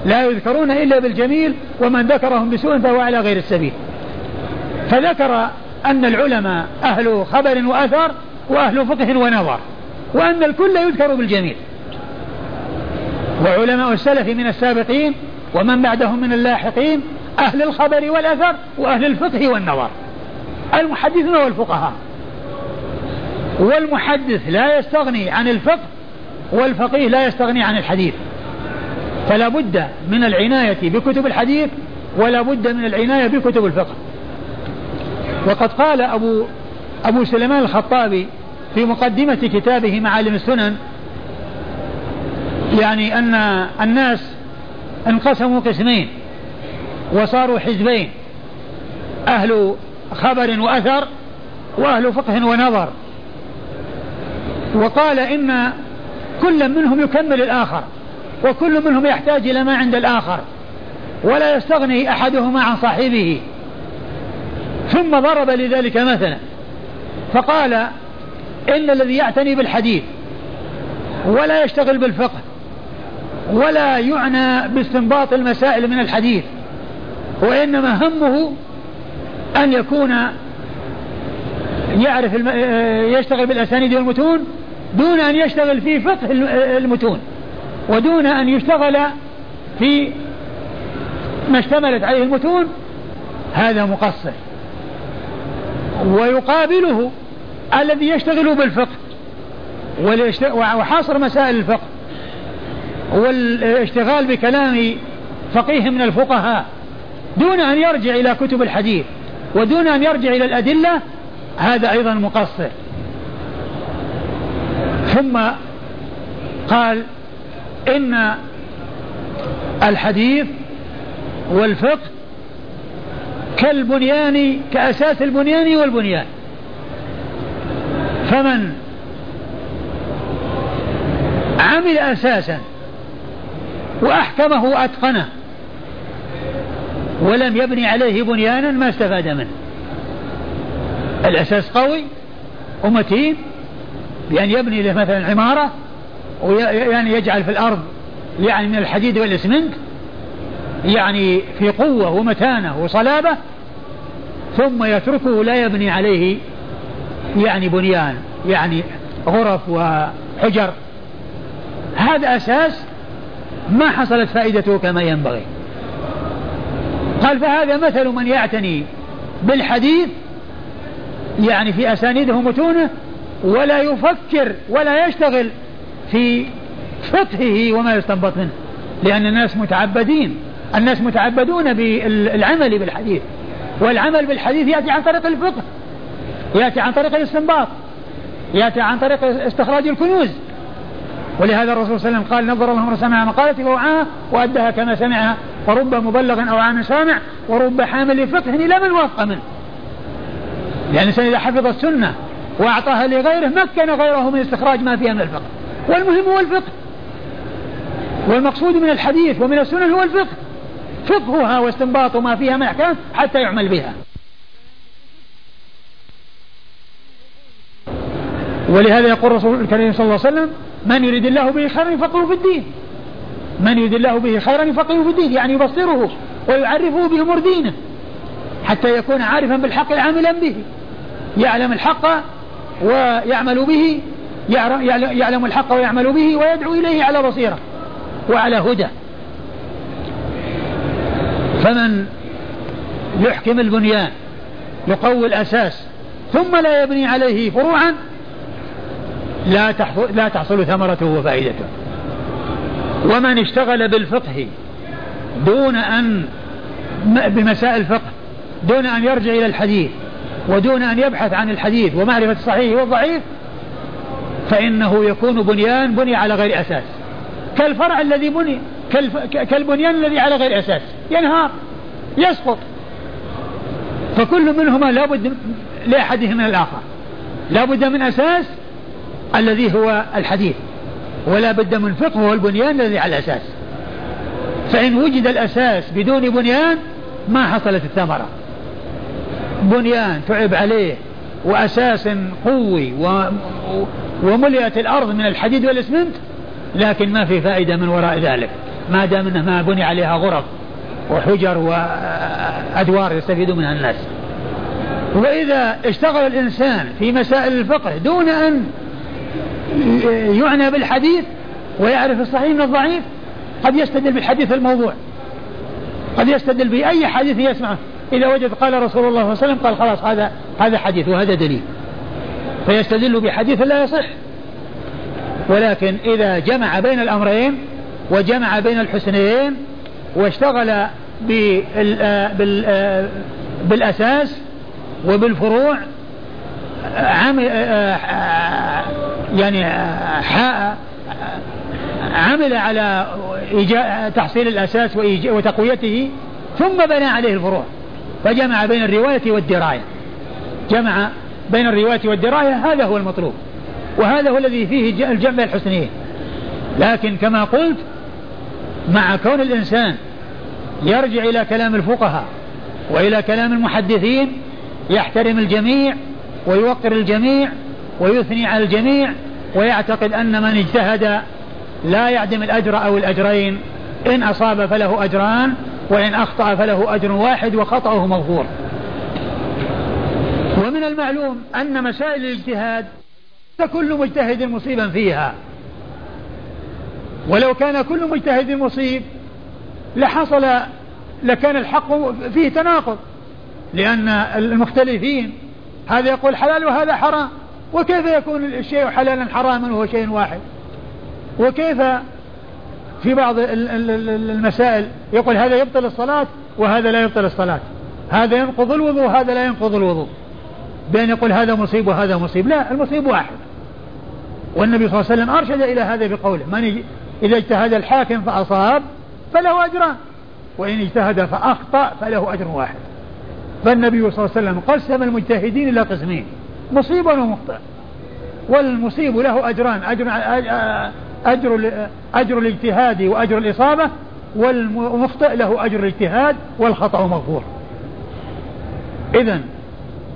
لا يذكرون إلا بالجميل ومن ذكرهم بسوء فهو على غير السبيل. فذكر أن العلماء أهل خبر وأثر وأهل فقه ونظر وأن الكل يذكر بالجميل. وعلماء السلف من السابقين ومن بعدهم من اللاحقين أهل الخبر والأثر وأهل الفقه والنظر. المحدثون والفقهاء. والمحدث لا يستغني عن الفقه والفقيه لا يستغني عن الحديث. فلا بد من العناية بكتب الحديث ولا بد من العناية بكتب الفقه. وقد قال أبو أبو سليمان الخطابي في مقدمة كتابه معالم السنن يعني أن الناس انقسموا قسمين وصاروا حزبين أهل خبر وأثر وأهل فقه ونظر. وقال إن كل منهم يكمل الآخر وكل منهم يحتاج إلى ما عند الآخر ولا يستغني أحدهما عن صاحبه. ثم ضرب لذلك مثلا فقال إن الذي يعتني بالحديث ولا يشتغل بالفقه ولا يعنى باستنباط المسائل من الحديث وإنما همه أن يكون يعرف الم... يشتغل بالأسانيد والمتون دون أن يشتغل في فقه المتون ودون أن يشتغل في ما اشتملت عليه المتون هذا مقصر. ويقابله الذي يشتغل بالفقه وحاصر مسائل الفقه. والاشتغال بكلام فقيه من الفقهاء دون أن يرجع إلى كتب الحديث ودون أن يرجع إلى الأدلة هذا أيضا مقصر. ثم قال إن الحديث والفقه كالبنيان كأساس البنيان والبنيان. فمن عمل أساسا وأحكمه وأتقنه. ولم يبني عليه بنيانا ما استفاد منه. الأساس قوي ومتين بأن يبني له مثلا عمارة ويعني يجعل في الأرض يعني من الحديد والإسمنت يعني في قوة ومتانة وصلابة ثم يتركه لا يبني عليه يعني بنيان يعني غرف وحجر. هذا أساس ما حصلت فائدته كما ينبغي. قال فهذا مثل من يعتني بالحديث يعني في أسانيده ومتونه ولا يفكر ولا يشتغل في فقهه وما يستنبط منه. لأن الناس متعبدين الناس متعبدون بالعمل بالحديث والعمل بالحديث يأتي عن طريق الفقه يأتي عن طريق الاستنباط يأتي عن طريق استخراج الكنوز. ولهذا الرسول صلى الله عليه وسلم قال نظر الله من سمع مقالتي ووعاها وأدها كما سمعها فرب مبلغ أو عام سامع ورب حامل فقه إلى من وافق منه. لأن الإنسان إذا حفظ السنة وأعطاها لغيره مكن غيره من استخراج ما فيها من الفقه. والمهم هو الفقه. والمقصود من الحديث ومن السنن هو الفقه. فقهها واستنباط ما فيها من أحكام حتى يعمل بها. ولهذا يقول الرسول الكريم صلى الله عليه وسلم من يريد الله به خيرا يفقهه في الدين. من يريد الله به خيرا يفقهه في الدين يعني يبصره ويعرفه بأمور دينه حتى يكون عارفا بالحق عاملا به. يعلم الحق ويعمل به يعلم الحق ويعمل به ويدعو إليه على بصيرة وعلى هدى. فمن يحكم البنيان يقوي الأساس ثم لا يبني عليه فروعا لا تحصل, لا تحصل ثمرته وفائدته. ومن اشتغل بالفقه دون أن بمسائل الفقه دون أن يرجع إلى الحديث ودون أن يبحث عن الحديث ومعرفة الصحيح والضعيف فإنه يكون بنيان بني على غير أساس. كالفرع الذي بني كالبنيان الذي على غير أساس. ينهار يسقط. فكل منهما لابد لأحدهما من الآخر. لابد من أساس الذي هو الحديث. ولا بد من فقه هو البنيان الذي على الأساس. فإن وجد الأساس بدون بنيان ما حصلت الثمرة. بنيان تعب عليه وأساس قوي و... وملئت الأرض من الحديد والإسمنت لكن ما في فائدة من وراء ذلك. ما دام إنه ما بني عليها غرف وحجر وأدوار يستفيد منها الناس. وإذا اشتغل الإنسان في مسائل الفقه دون أن يعنى بالحديث ويعرف الصحيح من الضعيف قد يستدل بالحديث الموضوع. قد يستدل بأي حديث يسمعه. إذا وجد قال رسول الله صلى الله عليه وسلم قال خلاص هذا هذا حديث وهذا دليل. فيستدل بحديث لا يصح. ولكن إذا جمع بين الأمرين وجمع بين الحسنين واشتغل بالأساس وبالفروع عمل يعني عمل على تحصيل الأساس وتقويته ثم بنى عليه الفروع. فجمع بين الرواية والدراية. جمع بين الرواية والدراية هذا هو المطلوب. وهذا هو الذي فيه الجمع الحسنيين لكن كما قلت مع كون الإنسان يرجع إلى كلام الفقهاء وإلى كلام المحدثين يحترم الجميع ويوقر الجميع ويثني على الجميع ويعتقد أن من اجتهد لا يعدم الأجر أو الأجرين. إن أصاب فله أجران وإن أخطأ فله أجر واحد وخطأه مغفور. ومن المعلوم أن مسائل الاجتهاد كل مجتهد مصيبا فيها. ولو كان كل مجتهد مصيب لحصل لكان الحق فيه تناقض لأن المختلفين هذا يقول حلال وهذا حرام. وكيف يكون الشيء حلالا حراما وهو شيء واحد؟ وكيف في بعض المسائل يقول هذا يبطل الصلاة وهذا لا يبطل الصلاة؟ هذا ينقض الوضوء وهذا لا ينقض الوضوء. بأن يقول هذا مصيب وهذا مصيب. لا المصيب واحد. والنبي صلى الله عليه وسلم أرشد إلى هذا بقوله من إذا اجتهد الحاكم فأصاب فله أجران وإن اجتهد فأخطأ فله أجر واحد. فالنبي صلى الله عليه وسلم قسم المجتهدين إلى قسمين مصيب ومخطئ والمصيب له أجران أجر أجر أجر الاجتهاد وأجر الإصابة والمخطئ له أجر الاجتهاد والخطأ مغفور. إذا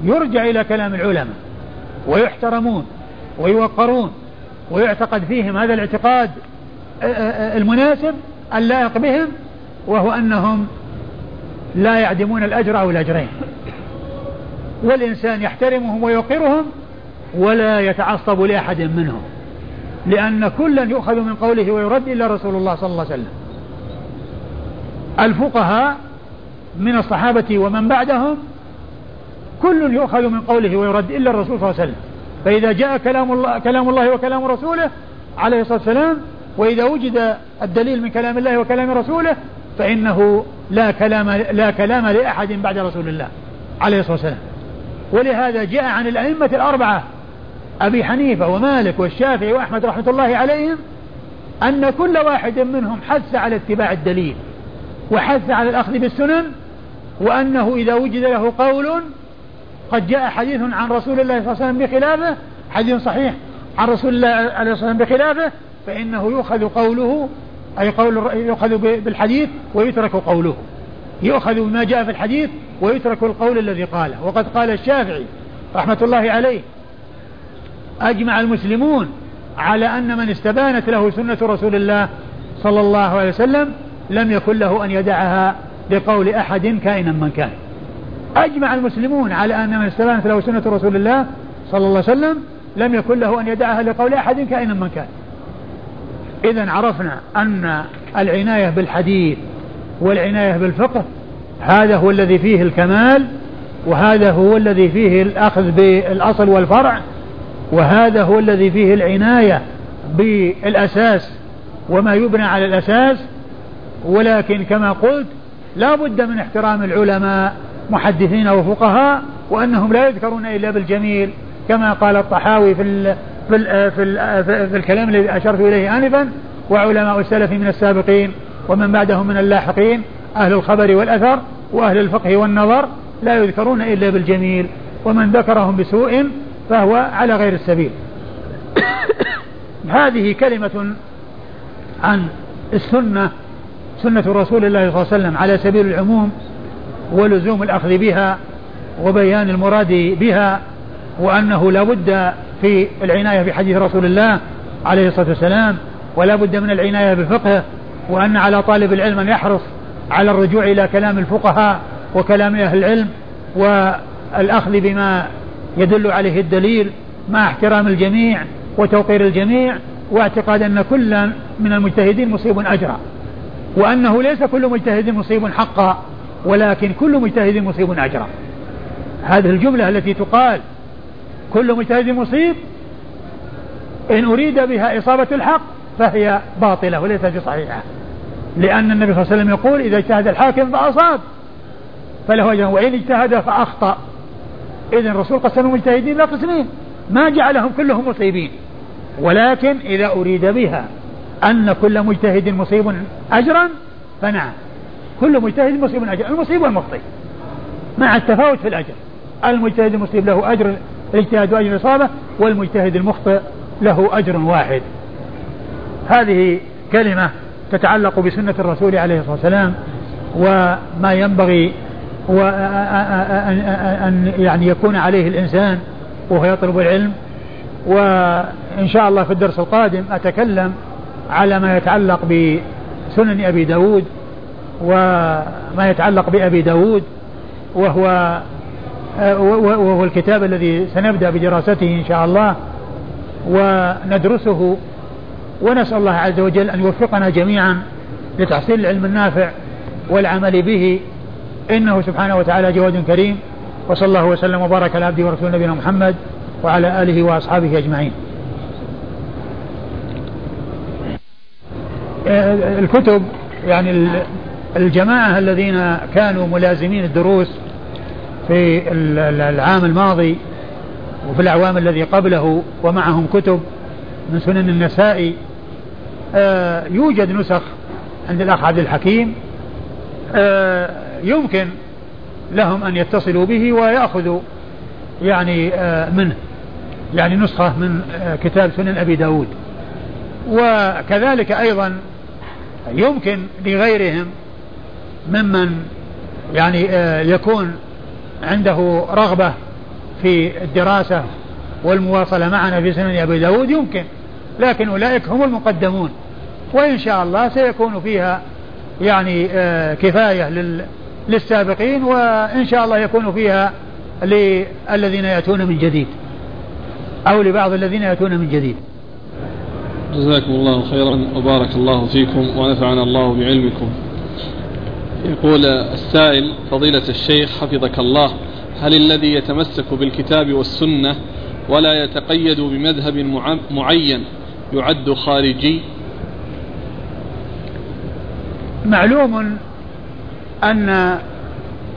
يرجع إلى كلام العلماء ويحترمون ويوقرون ويعتقد فيهم هذا الاعتقاد المناسب اللائق بهم وهو أنهم لا يعدمون الأجر أو الأجرين. والإنسان يحترمهم ويوقرهم ولا يتعصب لأحد منهم لأن كلا يؤخذ من قوله ويرد إلا رسول الله صلى الله عليه وسلم. الفقهاء من الصحابة ومن بعدهم كل يؤخذ من قوله ويرد إلا الرسول صلى الله عليه وسلم. فإذا جاء كلام الله, كلام الله وكلام رسوله عليه الصلاة والسلام وإذا وجد الدليل من كلام الله وكلام رسوله فإنه لا كلام لا كلام لأحد بعد رسول الله عليه الصلاة والسلام. ولهذا جاء عن الأئمة الأربعة أبي حنيفة ومالك والشافعي وأحمد رحمة الله عليهم أن كل واحد منهم حث على اتباع الدليل وحث على الأخذ بالسنن وأنه إذا وجد له قول قد جاء حديث عن رسول الله صلى الله عليه وسلم بخلافه حديث صحيح عن رسول الله عليه الصلاة والسلام بخلافه فإنه يؤخذ قوله أي قول يؤخذ بالحديث ويترك قوله. يؤخذ بما جاء في الحديث ويترك القول الذي قاله. وقد قال الشافعي رحمة الله عليه أجمع المسلمون على أن من استبانت له سنة رسول الله صلى الله عليه وسلم لم يكن له أن يدعها بقول أحد كائنا من كان. أجمع المسلمون على أن من استبانت له سنة رسول الله صلى الله عليه وسلم لم يكن له أن يدعها لقول أحد كائنا من كان. إذا عرفنا أن العناية بالحديث والعناية بالفقه هذا هو الذي فيه الكمال وهذا هو الذي فيه الأخذ بالأصل والفرع وهذا هو الذي فيه العناية بالأساس وما يبنى على الأساس. ولكن كما قلت لا بد من احترام العلماء محدثين وفقهاء وأنهم لا يذكرون إلا بالجميل كما قال الطحاوي في في في, في الكلام الذي أشرت إليه آنفا وعلماء السلف من السابقين ومن بعدهم من اللاحقين أهل الخبر والأثر وأهل الفقه والنظر لا يذكرون إلا بالجميل ومن ذكرهم بسوء فهو على غير السبيل. هذه كلمة عن السنة سنة رسول الله صلى الله عليه وسلم على سبيل العموم ولزوم الأخذ بها وبيان المراد بها. وأنه لا بد في العناية بحديث رسول الله عليه الصلاة والسلام ولا بد من العناية بفقهه وأن على طالب العلم أن يحرص على الرجوع إلى كلام الفقهاء وكلام أهل العلم والأخذ بما يدل عليه الدليل مع احترام الجميع وتوقير الجميع واعتقاد أن كل من المجتهدين مصيب أجرا وأنه ليس كل مجتهد مصيب حقا ولكن كل مجتهد مصيب أجرا. هذه الجملة التي تقال كل مجتهد مصيب. إن أريد بها إصابة الحق فهي باطلة وليست بصحيحة. لأن النبي صلى الله عليه وسلم يقول إذا اجتهد الحاكم فأصاب. فله أجر. وإن اجتهد فأخطأ. إذا الرسول قسم المجتهدين إلى قسمين. ما جعلهم كلهم مصيبين. ولكن إذا أريد بها أن كل مجتهد مصيب أجرا فنعم. كل مجتهد مصيب أجر. المصيب والمخطئ. مع التفاوت في الأجر. المجتهد المصيب له أجر الاجتهاد وأجر الإصابة والمجتهد المخطئ له أجر واحد. هذه كلمة تتعلق بسنة الرسول عليه الصلاة والسلام وما ينبغي وأن يعني يكون عليه الإنسان وهو يطلب العلم. وإن شاء الله في الدرس القادم أتكلم على ما يتعلق بسنن أبي داود وما يتعلق بأبي داود وهو وهو الكتاب الذي سنبدأ بدراسته إن شاء الله وندرسه. ونسأل الله عز وجل أن يوفقنا جميعا لتحصيل العلم النافع والعمل به. إنه سبحانه وتعالى جواد كريم. وصلى الله وسلم وبارك على عبده ورسوله نبينا محمد وعلى آله وأصحابه أجمعين. الكتب يعني الجماعة الذين كانوا ملازمين الدروس في العام الماضي وفي الأعوام الذي قبله ومعهم كتب من سنن النسائي آه، يوجد نسخ عند الأخ عبد الحكيم آه، يمكن لهم أن يتصلوا به ويأخذوا يعني آه، منه يعني نسخة من كتاب سنن أبي داود. وكذلك أيضا يمكن لغيرهم ممن يعني يكون عنده رغبة في الدراسة والمواصلة معنا في سنن أبي داود يمكن لكن أولئك هم المقدمون. وإن شاء الله سيكون فيها يعني آه كفاية للسابقين وإن شاء الله يكون فيها للذين يأتون من جديد أو لبعض الذين يأتون من جديد. جزاكم الله خيرا وبارك الله فيكم ونفعنا الله بعلمكم. يقول السائل فضيلة الشيخ حفظك الله هل الذي يتمسك بالكتاب والسنة ولا يتقيد بمذهب معين يعد خارجي؟ معلوم أن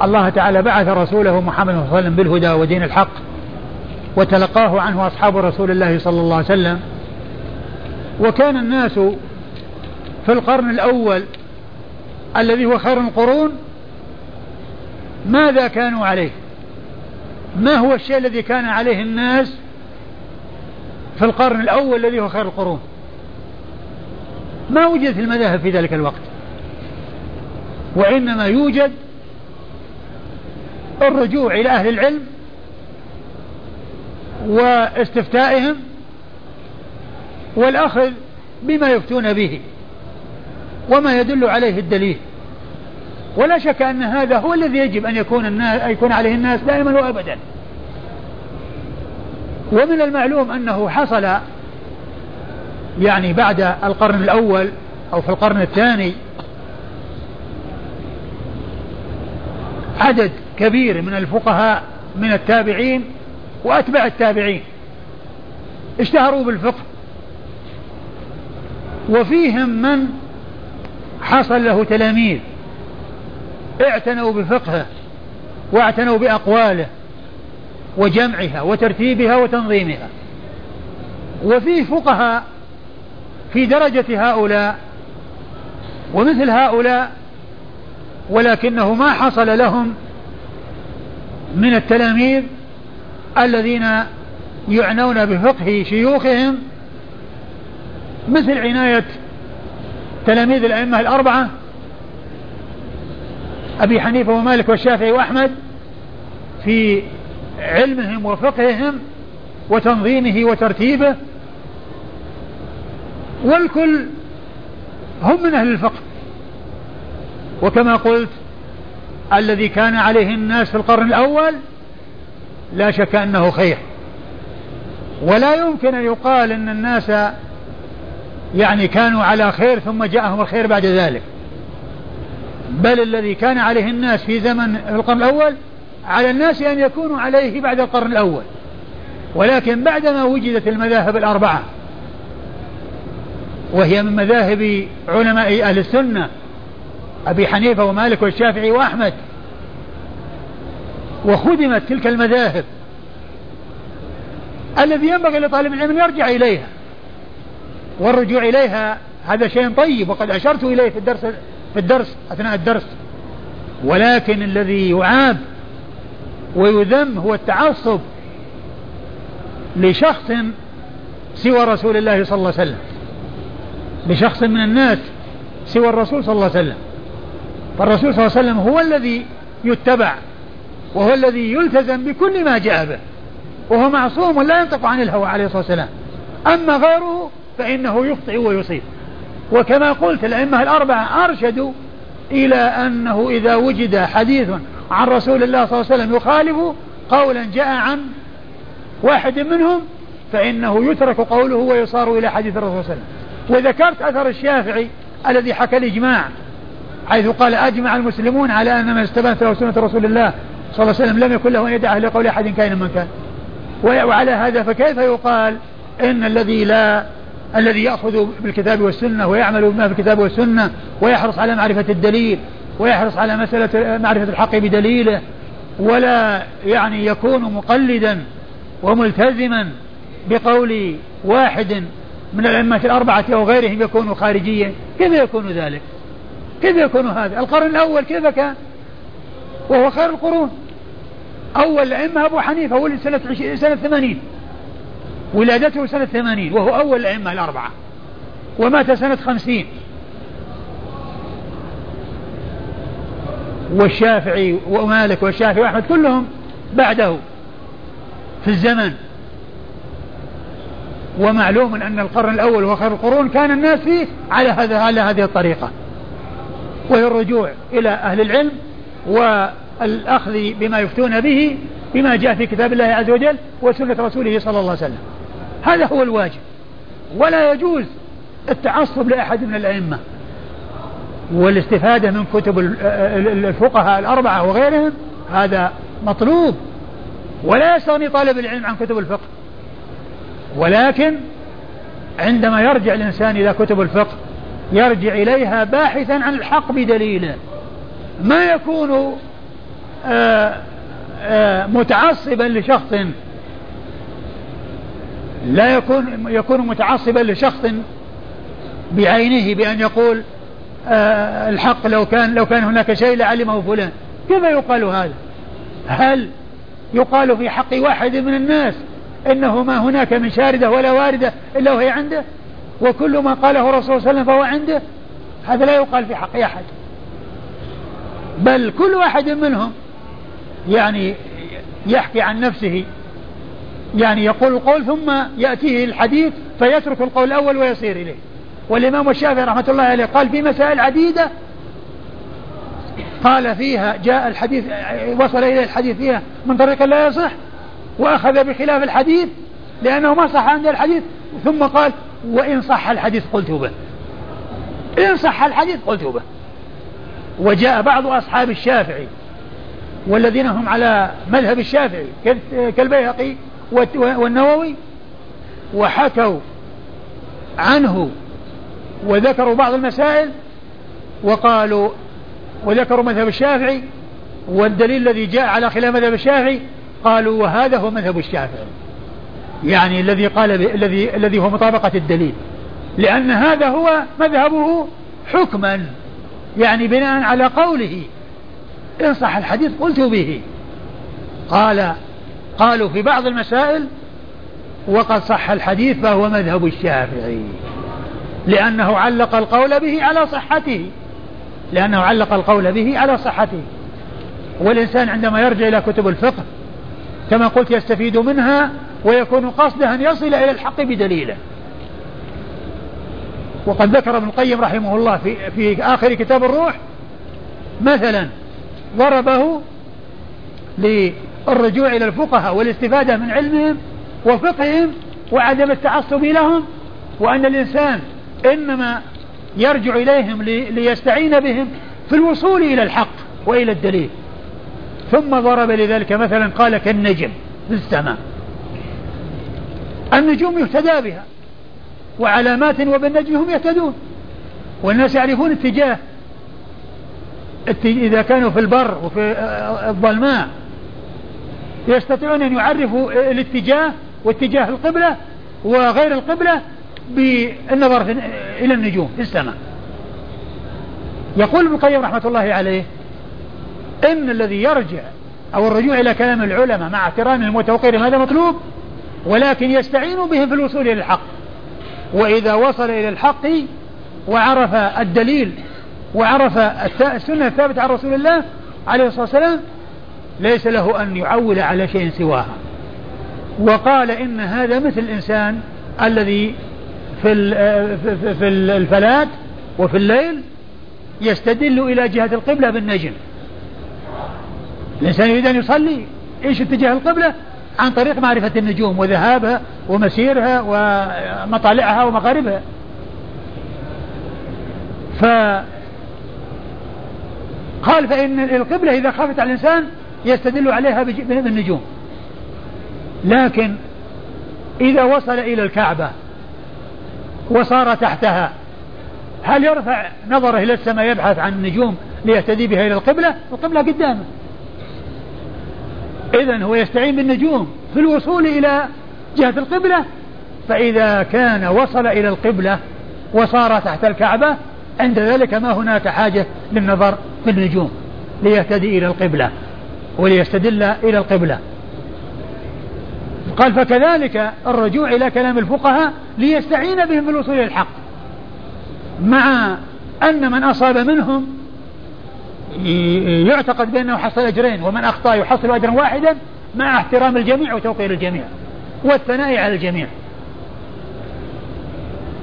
الله تعالى بعث رسوله محمد صلى الله عليه وسلم بالهدى ودين الحق وتلقاه عنه أصحاب رسول الله صلى الله عليه وسلم وكان الناس في القرن الأول الذي هو خير القرون ماذا كانوا عليه؟ ما هو الشيء الذي كان عليه الناس في القرن الأول الذي هو خير القرون؟ ما وجدت المذاهب في ذلك الوقت وإنما يوجد الرجوع إلى أهل العلم واستفتائهم والأخذ بما يفتون به. وما يدل عليه الدليل. ولا شك أن هذا هو الذي يجب أن يكون الناس يكون عليه الناس دائما وأبدا. ومن المعلوم أنه حصل يعني بعد القرن الأول أو في القرن الثاني عدد كبير من الفقهاء من التابعين وأتباع التابعين. اشتهروا بالفقه. وفيهم من حصل له تلاميذ. اعتنوا بفقهه واعتنوا بأقواله وجمعها وترتيبها وتنظيمها. وفي فقهاء في درجة هؤلاء ومثل هؤلاء ولكنه ما حصل لهم من التلاميذ الذين يعنون بفقه شيوخهم مثل عناية تلاميذ الأئمة الأربعة أبي حنيفة ومالك والشافعي وأحمد في علمهم وفقههم وتنظيمه وترتيبه والكل هم من أهل الفقه. وكما قلت الذي كان عليه الناس في القرن الأول لا شك أنه خير. ولا يمكن أن يقال أن الناس يعني كانوا على خير ثم جاءهم الخير بعد ذلك. بل الذي كان عليه الناس في زمن القرن الأول على الناس أن يكونوا عليه بعد القرن الأول. ولكن بعدما وجدت المذاهب الأربعة وهي من مذاهب علماء أهل السنة أبي حنيفة ومالك والشافعي وأحمد وخدمت تلك المذاهب الذي ينبغي لطالب العلم أن يرجع إليها. والرجوع إليها هذا شيء طيب وقد أشرت إليه في الدرس في الدرس أثناء الدرس. ولكن الذي يعاب ويذم هو التعصب لشخص سوى رسول الله صلى الله عليه وسلم. لشخص من الناس سوى الرسول صلى الله عليه وسلم. فالرسول صلى الله عليه وسلم هو الذي يتبع وهو الذي يلتزم بكل ما جاء به وهو معصوم ولا ينطق عن الهوى عليه الصلاة والسلام. أما غيره فإنه يخطئ ويصيب. وكما قلت الأئمة الأربعة أرشدوا إلى أنه إذا وجد حديث عن رسول الله صلى الله عليه وسلم يخالف قولا جاء عن واحد منهم فإنه يترك قوله ويصار إلى حديث الرسول صلى الله عليه وسلم. وذكرت أثر الشافعي الذي حكى الإجماع حيث قال أجمع المسلمون على أن من استبانت له سنة رسول الله صلى الله عليه وسلم لم يكن له أن يدعه لقول أحد كائن من كان. وعلى هذا فكيف يقال إن الذي لا الذي يأخذ بالكتاب والسنة ويعمل بما في الكتاب والسنة ويحرص على معرفة الدليل ويحرص على مسألة معرفة الحق بدليله ولا يعني يكون مقلدا وملتزما بقول واحد من الأئمة الأربعة أو غيرهم يكون خارجيا. كيف يكون ذلك؟ كيف يكون هذا؟ القرن الأول كيف كان؟ وهو خير القرون. أول الأئمة أبو حنيفة ولد سنة سنة ثمانين. ولادته سنة ثمانين وهو أول الأئمة الأربعة. ومات سنة خمسين. والشافعي ومالك والشافعي وأحمد كلهم بعده في الزمن. ومعلوم أن القرن الأول وخير القرون كان الناس فيه على هذا على هذه الطريقة. وهي الرجوع إلى أهل العلم والأخذ بما يفتون به بما جاء في كتاب الله عز وجل وسنة رسوله صلى الله عليه وسلم. هذا هو الواجب. ولا يجوز التعصب لأحد من الأئمة والاستفادة من كتب الفقهاء الأربعة وغيرهم هذا مطلوب. ولا يستغني طالب العلم عن كتب الفقه. ولكن عندما يرجع الإنسان إلى كتب الفقه يرجع إليها باحثا عن الحق بدليله ما يكون آه، آه، متعصبا لشخص لا يكون يكون متعصبا لشخص بعينه بأن يقول آه الحق لو كان لو كان هناك شيء لعلمه فلان. كيف يقال هذا؟ هل يقال في حق واحد من الناس إنه ما هناك من شاردة ولا واردة إلا وهي عنده؟ وكل ما قاله الرسول صلى الله عليه وسلم فهو عنده؟ هذا لا يقال في حق أحد. بل كل واحد منهم يعني يحكي عن نفسه يعني يقول القول ثم يأتيه الحديث فيترك القول الأول ويصير إليه. والإمام الشافعي رحمة الله عليه قال في مسائل عديدة قال فيها جاء الحديث وصل إليه الحديث فيها من طريق لا يصح وأخذ بخلاف الحديث لأنه ما صح عند الحديث ثم قال وإن صح الحديث قلت به. إن صح الحديث قلت به. وجاء بعض أصحاب الشافعي والذين هم على مذهب الشافعي كالبيهقي والنووي وحكوا عنه وذكروا بعض المسائل وقالوا وذكروا مذهب الشافعي والدليل الذي جاء على خلاف مذهب الشافعي قالوا وهذا هو مذهب الشافعي. يعني الذي قال الذي الذي هو مطابقة الدليل. لأن هذا هو مذهبه حكما. يعني بناء على قوله. إن صح الحديث قلت به. قال قالوا في بعض المسائل وقد صح الحديث فهو مذهب الشافعي لأنه علق القول به على صحته لأنه علق القول به على صحته. والإنسان عندما يرجع إلى كتب الفقه كما قلت يستفيد منها ويكون قصده أن يصل إلى الحق بدليله. وقد ذكر ابن القيم رحمه الله في, في آخر كتاب الروح مثلا ضربه للرجوع إلى الفقهاء والاستفادة من علمهم وفقههم وعدم التعصب لهم وأن الإنسان إنما يرجع إليهم ليستعين بهم في الوصول إلى الحق وإلى الدليل. ثم ضرب لذلك مثلا قال كالنجم في السماء. النجوم يهتدى بها وعلامات وبالنجم هم يهتدون والناس يعرفون اتجاه إذا كانوا في البر وفي الظلماء يستطيعون أن يعرفوا الاتجاه واتجاه القبلة وغير القبلة بالنظر إلى النجوم في السماء. يقول ابن القيم رحمة الله عليه إن الذي يرجع أو الرجوع إلى كلام العلماء مع احترام المتوقير هذا مطلوب ولكن يستعين بهم في الوصول إلى الحق. وإذا وصل إلى الحق وعرف الدليل وعرف السنة الثابتة عن رسول الله عليه الصلاة والسلام ليس له أن يعول على شيء سواها. وقال إن هذا مثل الإنسان الذي في في الفلات وفي الليل يستدل إلى جهة القبلة بالنجم. الإنسان يريد أن يصلي إيش اتجاه القبلة؟ عن طريق معرفة النجوم وذهابها ومسيرها ومطالعها ومغاربها. ف قال فإن القبلة إذا خافت على الإنسان يستدل عليها بالنجوم لكن إذا وصل إلى الكعبة وصار تحتها هل يرفع نظره إلى السماء يبحث عن النجوم ليهتدي بها إلى القبلة؟ القبلة قدامه. إذا هو يستعين بالنجوم في الوصول إلى جهة القبلة. فإذا كان وصل إلى القبلة وصار تحت الكعبة عند ذلك ما هناك حاجة للنظر في النجوم ليهتدي إلى القبلة. وليستدل إلى القبلة. قال فكذلك الرجوع إلى كلام الفقهاء ليستعين بهم في الوصول إلى الحق مع أن من أصاب منهم يعتقد بأنه حصل أجرين ومن أخطأ يحصل أجرا واحدا مع احترام الجميع وتوقير الجميع والثناء على الجميع.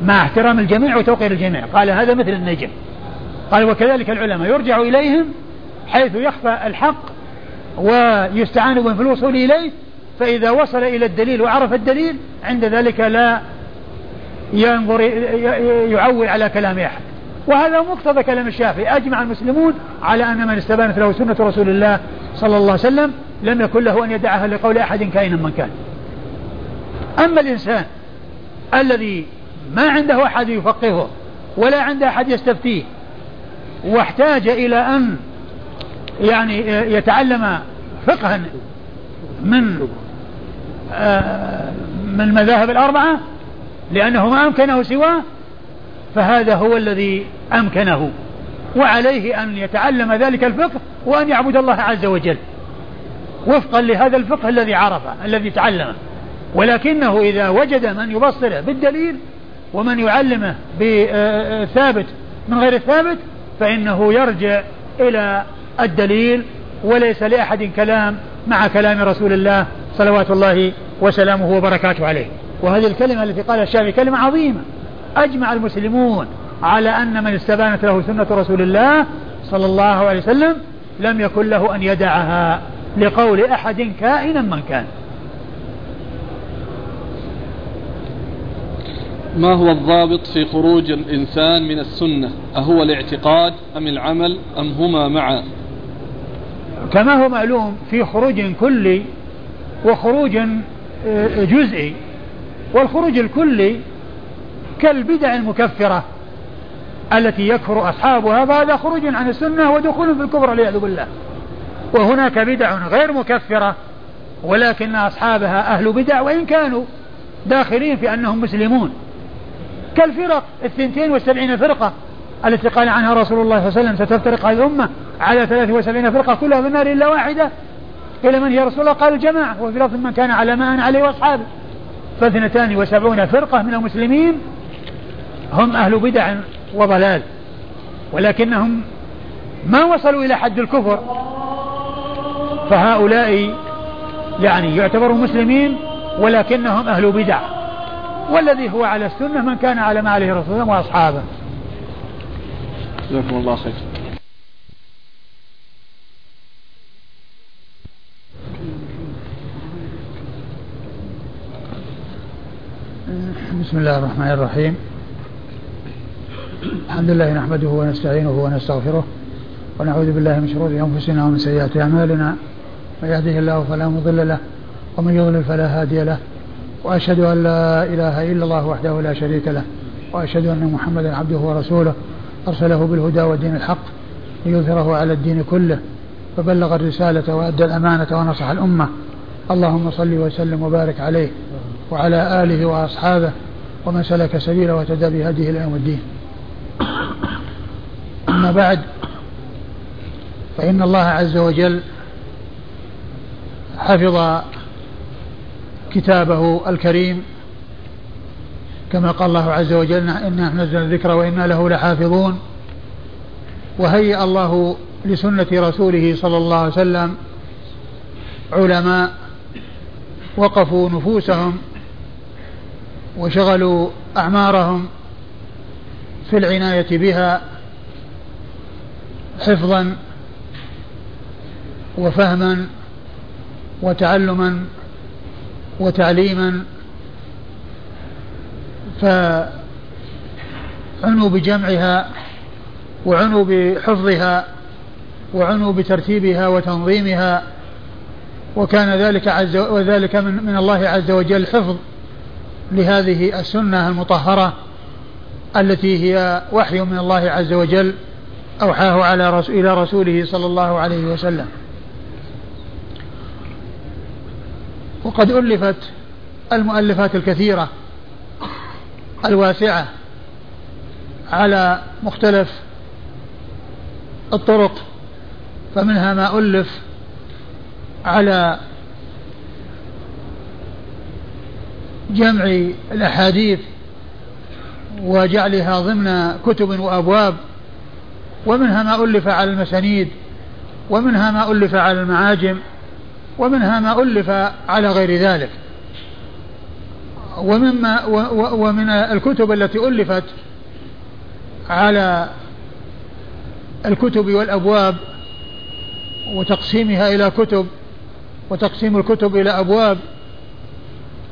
مع احترام الجميع وتوقير الجميع. قال هذا مثل النجم. قال وكذلك العلماء يرجع إليهم حيث يخفى الحق ويستعان بهم في الوصول إليه فإذا وصل إلى الدليل وعرف الدليل عند ذلك لا ينظر يعول على كلام أحد. وهذا مقتضى كلام الشافعي. أجمع المسلمون على أن من استبانت له سنة رسول الله صلى الله عليه وسلم لم يكن له أن يدعها لقول أحد كائنا من كان. أما الإنسان الذي ما عنده أحد يفقهه ولا عنده أحد يستفتيه واحتاج إلى أن يعني يتعلم فقها من آه، من المذاهب الأربعة لأنه ما أمكنه سواه فهذا هو الذي أمكنه وعليه أن يتعلم ذلك الفقه وأن يعبد الله عز وجل وفقا لهذا الفقه الذي عرفه الذي تعلمه. ولكنه إذا وجد من يبصره بالدليل ومن يعلمه بثابت من غير الثابت فإنه يرجع إلى الدليل وليس لأحد كلام مع كلام رسول الله صلوات الله وسلامه وبركاته عليه. وهذه الكلمة التي قالها الشافعي كلمة عظيمة. أجمع المسلمون على أن من استبانت له سنة رسول الله صلى الله عليه وسلم لم يكن له أن يدعها لقول أحد كائنا من كان. ما هو الضابط في خروج الإنسان من السنة؟ أهو الاعتقاد أم العمل أم هما معا؟ كما هو معلوم في خروج كلي وخروج آه، جزئي. والخروج الكلي كالبدع المكفرة التي يكفر أصحابها فهذا خروج عن السنة ودخول في الكفر والعياذ بالله. وهناك بدع غير مكفرة ولكن أصحابها أهل بدع وإن كانوا داخلين في أنهم مسلمون. كالفرق الثنتين والسبعين فرقة التي قال عنها رسول الله صلى الله عليه وسلم ستفترق هذه الأمة على 73 فرقة كلها في النار إلا واحدة. قيل من هي رسول الله؟ قال الجماعة. وفي لفظ من كان على ما أنا عليه وأصحابه. فاثنتان وسبعون فرقة من المسلمين هم أهل بدع وضلال. ولكنهم ما وصلوا إلى حد الكفر. فهؤلاء يعني يعتبروا مسلمين ولكنهم أهل بدع. والذي هو على السنة من كان على ما عليه رسول الله وأصحابه. جزاكم الله خير. بسم الله الرحمن الرحيم. الحمد لله نحمده ونستعينه ونستغفره ونعوذ بالله من شرور أنفسنا ومن سيئات أعمالنا. من يهده الله فلا مضل له ومن يضلل فلا هادي له. وأشهد أن لا إله إلا الله وحده لا شريك له. وأشهد أن محمدا عبده ورسوله. أرسله بالهدى ودين الحق ليظهره على الدين كله. فبلغ الرسالة وأدى الأمانة ونصح الأمة. اللهم صل وسلم وبارك عليه. وعلى آله وأصحابه ومن سلك سبيله واهتدى بهديه إلى يوم الدين. أما بعد فإن الله عز وجل حفظ كتابه الكريم. كما قال الله عز وجل إنا نزلنا الذكر وإنا له لحافظون. وهيأ الله لسنة رسوله صلى الله عليه وسلم علماء وقفوا نفوسهم وشغلوا أعمارهم في العناية بها حفظا وفهما وتعلما وتعليما فعنوا بجمعها وعنوا بحفظها وعنوا بترتيبها وتنظيمها وكان ذلك عز وذلك من, من الله عز وجل حفظ لهذه السنة المطهرة التي هي وحي من الله عز وجل أوحاه على رسول إلى رسوله صلى الله عليه وسلم. وقد ألفت المؤلفات الكثيرة الواسعة على مختلف الطرق فمنها ما ألف على جمع الأحاديث وجعلها ضمن كتب وأبواب ومنها ما ألف على المسانيد ومنها ما ألف على المعاجم ومنها ما ألف على غير ذلك. ومما ومن الكتب التي ألفت على الكتب والأبواب وتقسيمها إلى كتب وتقسيم الكتب إلى أبواب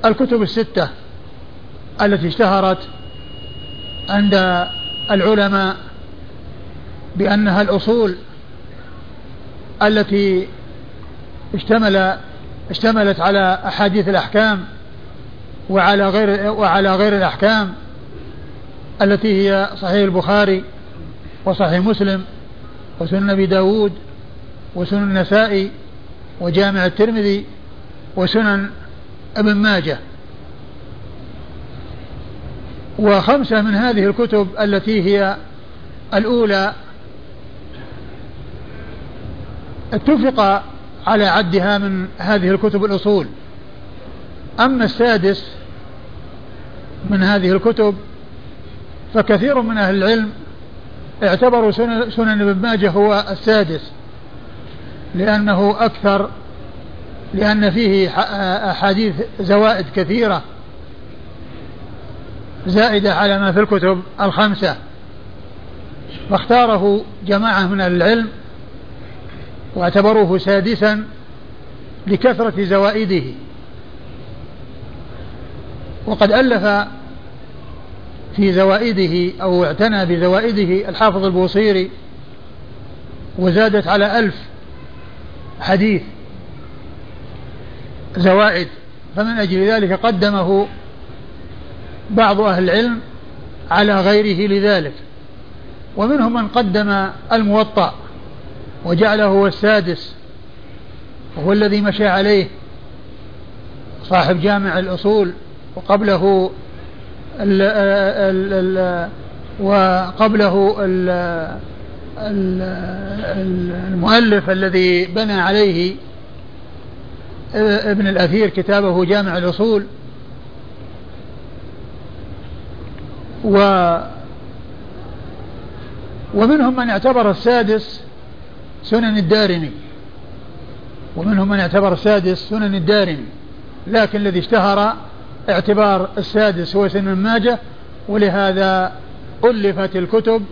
الكتب الستة التي اشتهرت عند العلماء بأنها الأصول التي اشتمل اشتملت على أحاديث الأحكام وعلى غير وعلى غير الأحكام التي هي صحيح البخاري وصحيح مسلم وسنن أبي داود وسنن النسائي وجامع الترمذي وسنن ابن ماجه. وخمسة من هذه الكتب التي هي الأولى اتفق على عدها من هذه الكتب الأصول. أما السادس من هذه الكتب فكثير من أهل العلم اعتبروا سنن ابن ماجه هو السادس لأنه أكثر لأن فيه أحاديث زوائد كثيرة زائدة على ما في الكتب الخمسة. فاختاره جماعة من العلم واعتبروه سادسا لكثرة زوائده. وقد ألف في زوائده أو اعتنى بزوائده الحافظ البوصيري وزادت على ألف حديث زوائد. فمن أجل ذلك قدمه بعض أهل العلم على غيره لذلك. ومنهم من قدم الموطأ وجعله هو السادس وهو الذي مشى عليه صاحب جامع الأصول وقبله ال ال ال وقبله ال المؤلف الذي بنى عليه ابن الأثير كتابه جامع الأصول. و ومنهم من اعتبر السادس سنن الدارمي. ومنهم من اعتبر السادس سنن الدارمي. لكن الذي اشتهر اعتبار السادس هو سنن ماجه ولهذا ألفت الكتب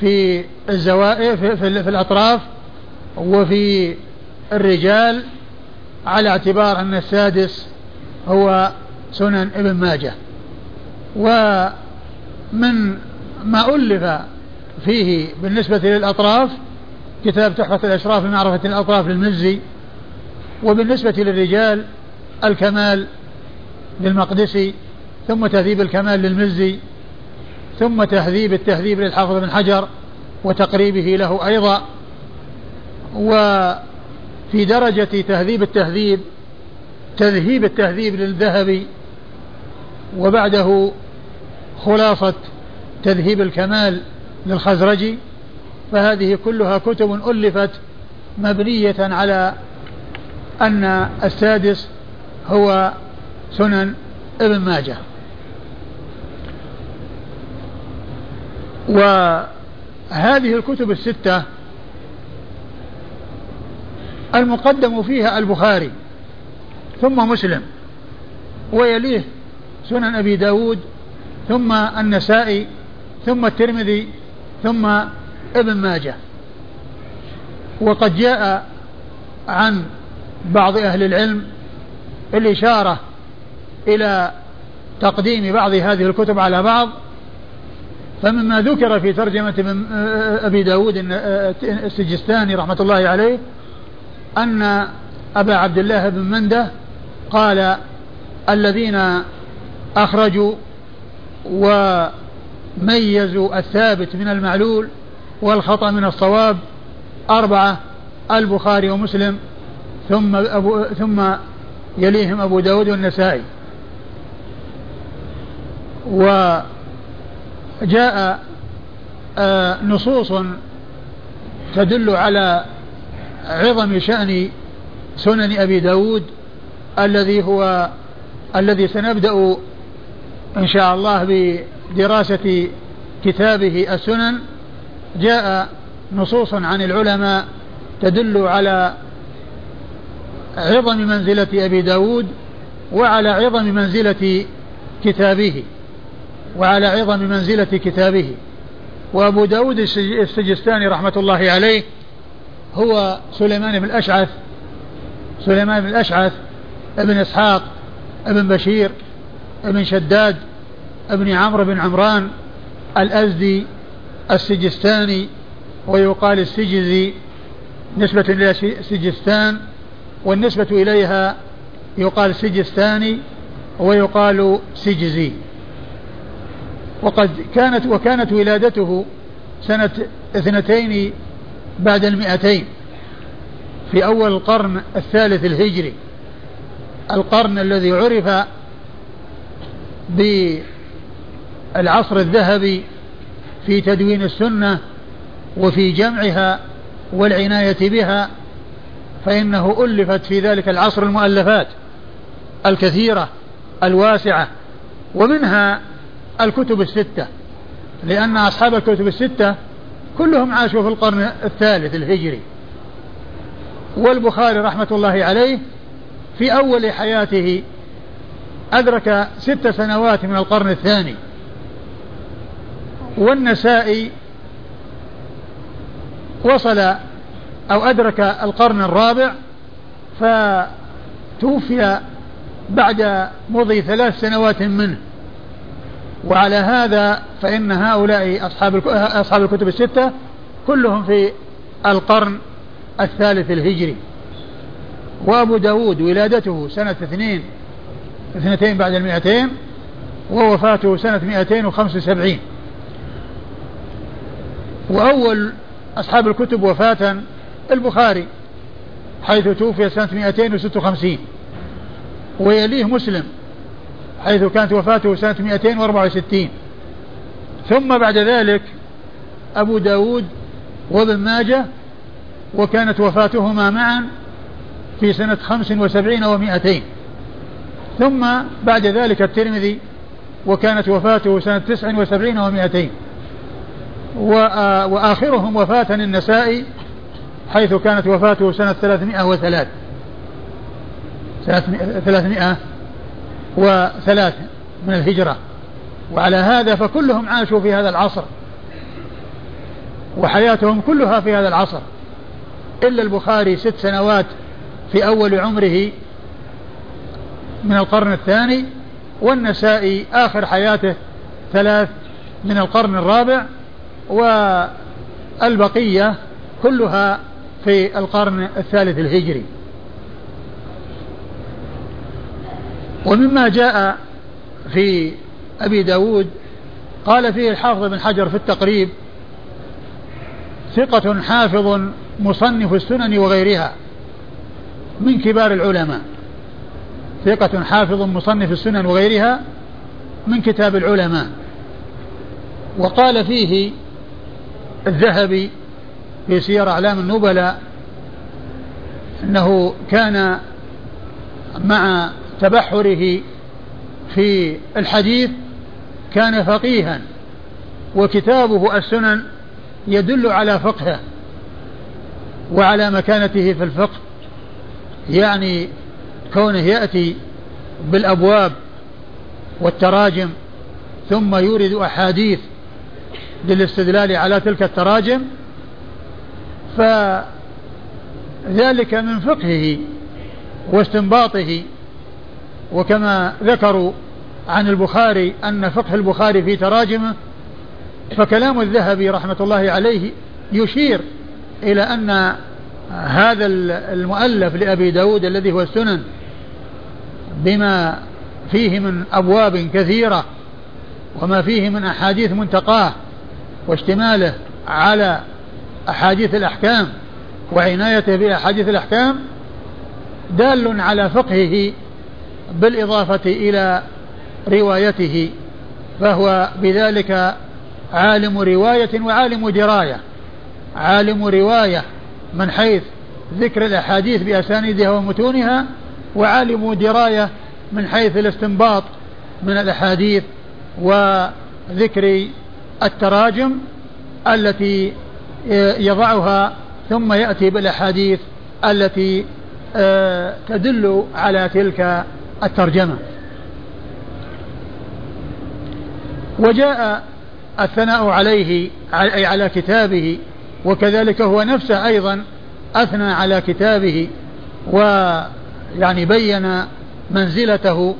في الزوائد في, في, الأطراف وفي الرجال. على اعتبار أن السادس هو سنن ابن ماجه. ومن ما ألف فيه بالنسبة للأطراف كتاب تحفة الأشراف لمعرفة الأطراف للمزي وبالنسبة للرجال الكمال للمقدسي ثم تهذيب الكمال للمزي ثم تهذيب التهذيب للحافظ بن حجر وتقريبه له أيضا. وفي درجة تهذيب التهذيب تذهيب التهذيب للذهبي وبعده خلاصة تذهيب الكمال للخزرجي فهذه كلها كتب ألفت مبنية على أن السادس هو سنن ابن ماجه. وهذه الكتب الستة المقدم فيها البخاري ثم مسلم ويليه سنن أبي داود ثم النسائي ثم الترمذي ثم ابن ماجه وقد جاء عن بعض أهل العلم الإشارة إلى تقديم بعض هذه الكتب على بعض فمما ذكر في ترجمة أبي داود السجستاني رحمة الله عليه أن أبا عبد الله بن منده قال الذين أخرجوا وميزوا الثابت من المعلول والخطأ من الصواب أربعة البخاري ومسلم ثم أبو ثم يليهم أبو داود والنسائي. وجاء آه، نصوص تدل على عظم شأن سنن أبي داود الذي هو الذي سنبدأ إن شاء الله بدراسة كتابه السنن. جاء نصوص عن العلماء تدل على عظم منزلة أبي داود وعلى عظم منزلة كتابه وعلى عظم منزلة كتابه. وأبو داود السجستاني رحمة الله عليه هو سليمان بن الأشعث سليمان بن الأشعث ابن إسحاق ابن بشير ابن شداد ابن عمرو بن عمران الأزدي السجستاني ويقال السجزي. نسبة إلى سجستان والنسبة إليها يقال سجستاني ويقال سجزي. وقد كانت وكانت ولادته سنة اثنتين بعد المئتين. في أول القرن الثالث الهجري القرن الذي عرف بالعصر الذهبي في تدوين السنة وفي جمعها والعناية بها فإنه ألفت في ذلك العصر المؤلفات الكثيرة الواسعة ومنها الكتب الستة. لأن أصحاب الكتب الستة كلهم عاشوا في القرن الثالث الهجري. والبخاري رحمة الله عليه في أول حياته أدرك ست سنوات من القرن الثاني. والنسائي وصل أو أدرك القرن الرابع فتوفي بعد مضي ثلاث سنوات منه. وعلى هذا فإن هؤلاء أصحاب أصحاب الكتب الستة كلهم في القرن الثالث الهجري. وأبو داود ولادته سنة اثنين اثنتين بعد المئتين ووفاته سنة مئتين وخمس وسبعين. وأول أصحاب الكتب وفاة البخاري حيث توفي سنة 256 ويليه مسلم حيث كانت وفاته سنة 264 ثم بعد ذلك أبو داود وابن ماجة وكانت وفاتهما معا في سنة 75 و200 ثم بعد ذلك الترمذي وكانت وفاته سنة 79 و200 آه، وآخرهم وفاة النسائي حيث كانت وفاته سنة 303 سنة 300 وثلاث من الهجرة. وعلى هذا فكلهم عاشوا في هذا العصر. وحياتهم كلها في هذا العصر. إلا البخاري ست سنوات في أول عمره من القرن الثاني والنسائي آخر حياته ثلاث من القرن الرابع والبقية كلها في القرن الثالث الهجري. ومما جاء في أبي داود قال فيه الحافظ بن حجر في التقريب ثقة حافظ مصنف السنن وغيرها من كبار العلماء. ثقة حافظ مصنف السنن وغيرها من كتاب العلماء. وقال فيه الذهبي في سير أعلام النبلاء أنه كان مع تبحره في الحديث كان فقيها وكتابه السنن يدل على فقهه وعلى مكانته في الفقه يعني كونه يأتي بالأبواب والتراجم ثم يورد أحاديث للاستدلال على تلك التراجم فذلك من فقهه واستنباطه وكما ذكروا عن البخاري أن فقه البخاري في تراجمه فكلام الذهبي رحمة الله عليه يشير إلى أن هذا المؤلف لأبي داود الذي هو السنن بما فيه من أبواب كثيرة وما فيه من أحاديث منتقاة واشتماله على أحاديث الأحكام وعنايته بأحاديث الأحكام دال على فقهه بالإضافة إلى روايته فهو بذلك عالم رواية وعالم دراية. عالم رواية من حيث ذكر الأحاديث بأسانيدها ومتونها وعالم دراية من حيث الاستنباط من الأحاديث وذكر التراجم التي يضعها ثم يأتي بالأحاديث التي آه، تدل على تلك الترجمة. وجاء الثناء عليه أي على كتابه وكذلك هو نفسه أيضا أثنى على كتابه ويعني بين منزلته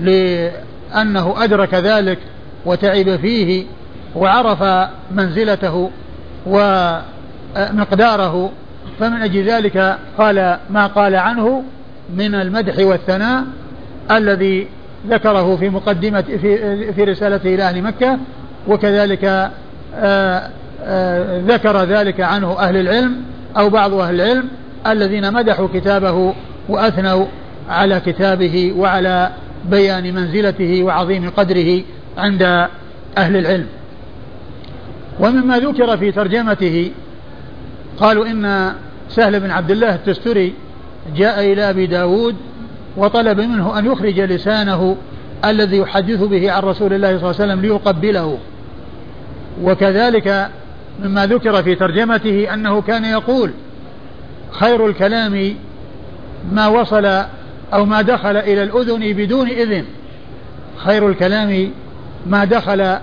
لأنه أدرك ذلك وتعب فيه وعرف منزلته ومقداره فمن أجل ذلك قال ما قال عنه من المدح والثناء الذي ذكره في مقدمة في, في رسالته إلى أهل مكة وكذلك آآ آه، آآ آه، ذكر ذلك عنه أهل العلم أو بعض أهل العلم الذين مدحوا كتابه وأثنوا على كتابه وعلى بيان منزلته وعظيم قدره عند أهل العلم. ومما ذكر في ترجمته قالوا إن سهل بن عبد الله التستري جاء إلى أبي داود وطلب منه أن يخرج لسانه الذي يحدث به عن رسول الله صلى الله عليه وسلم ليقبله. وكذلك مما ذكر في ترجمته أنه كان يقول خير الكلام ما وصل أو ما دخل إلى الأذن بدون إذن. خير الكلام ما دخل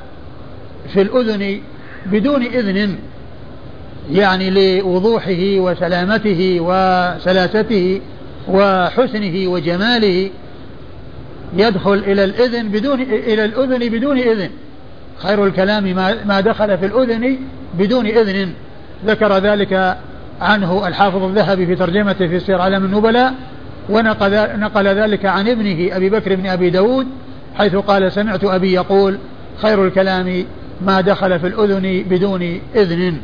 في الأذن بدون إذن يعني لوضوحه وسلامته وسلاسته وحسنه وجماله يدخل إلى الإذن بدون إلى الأذن بدون إذن. خير الكلام ما, ما دخل في الأذن بدون إذن. ذكر ذلك عنه الحافظ الذهبي في ترجمته في سير علم النبلاء ونقل نقل ذلك عن ابنه أبي بكر بن أبي داود حيث قال سمعت أبي يقول خير الكلام ما دخل في الأذن بدون إذن.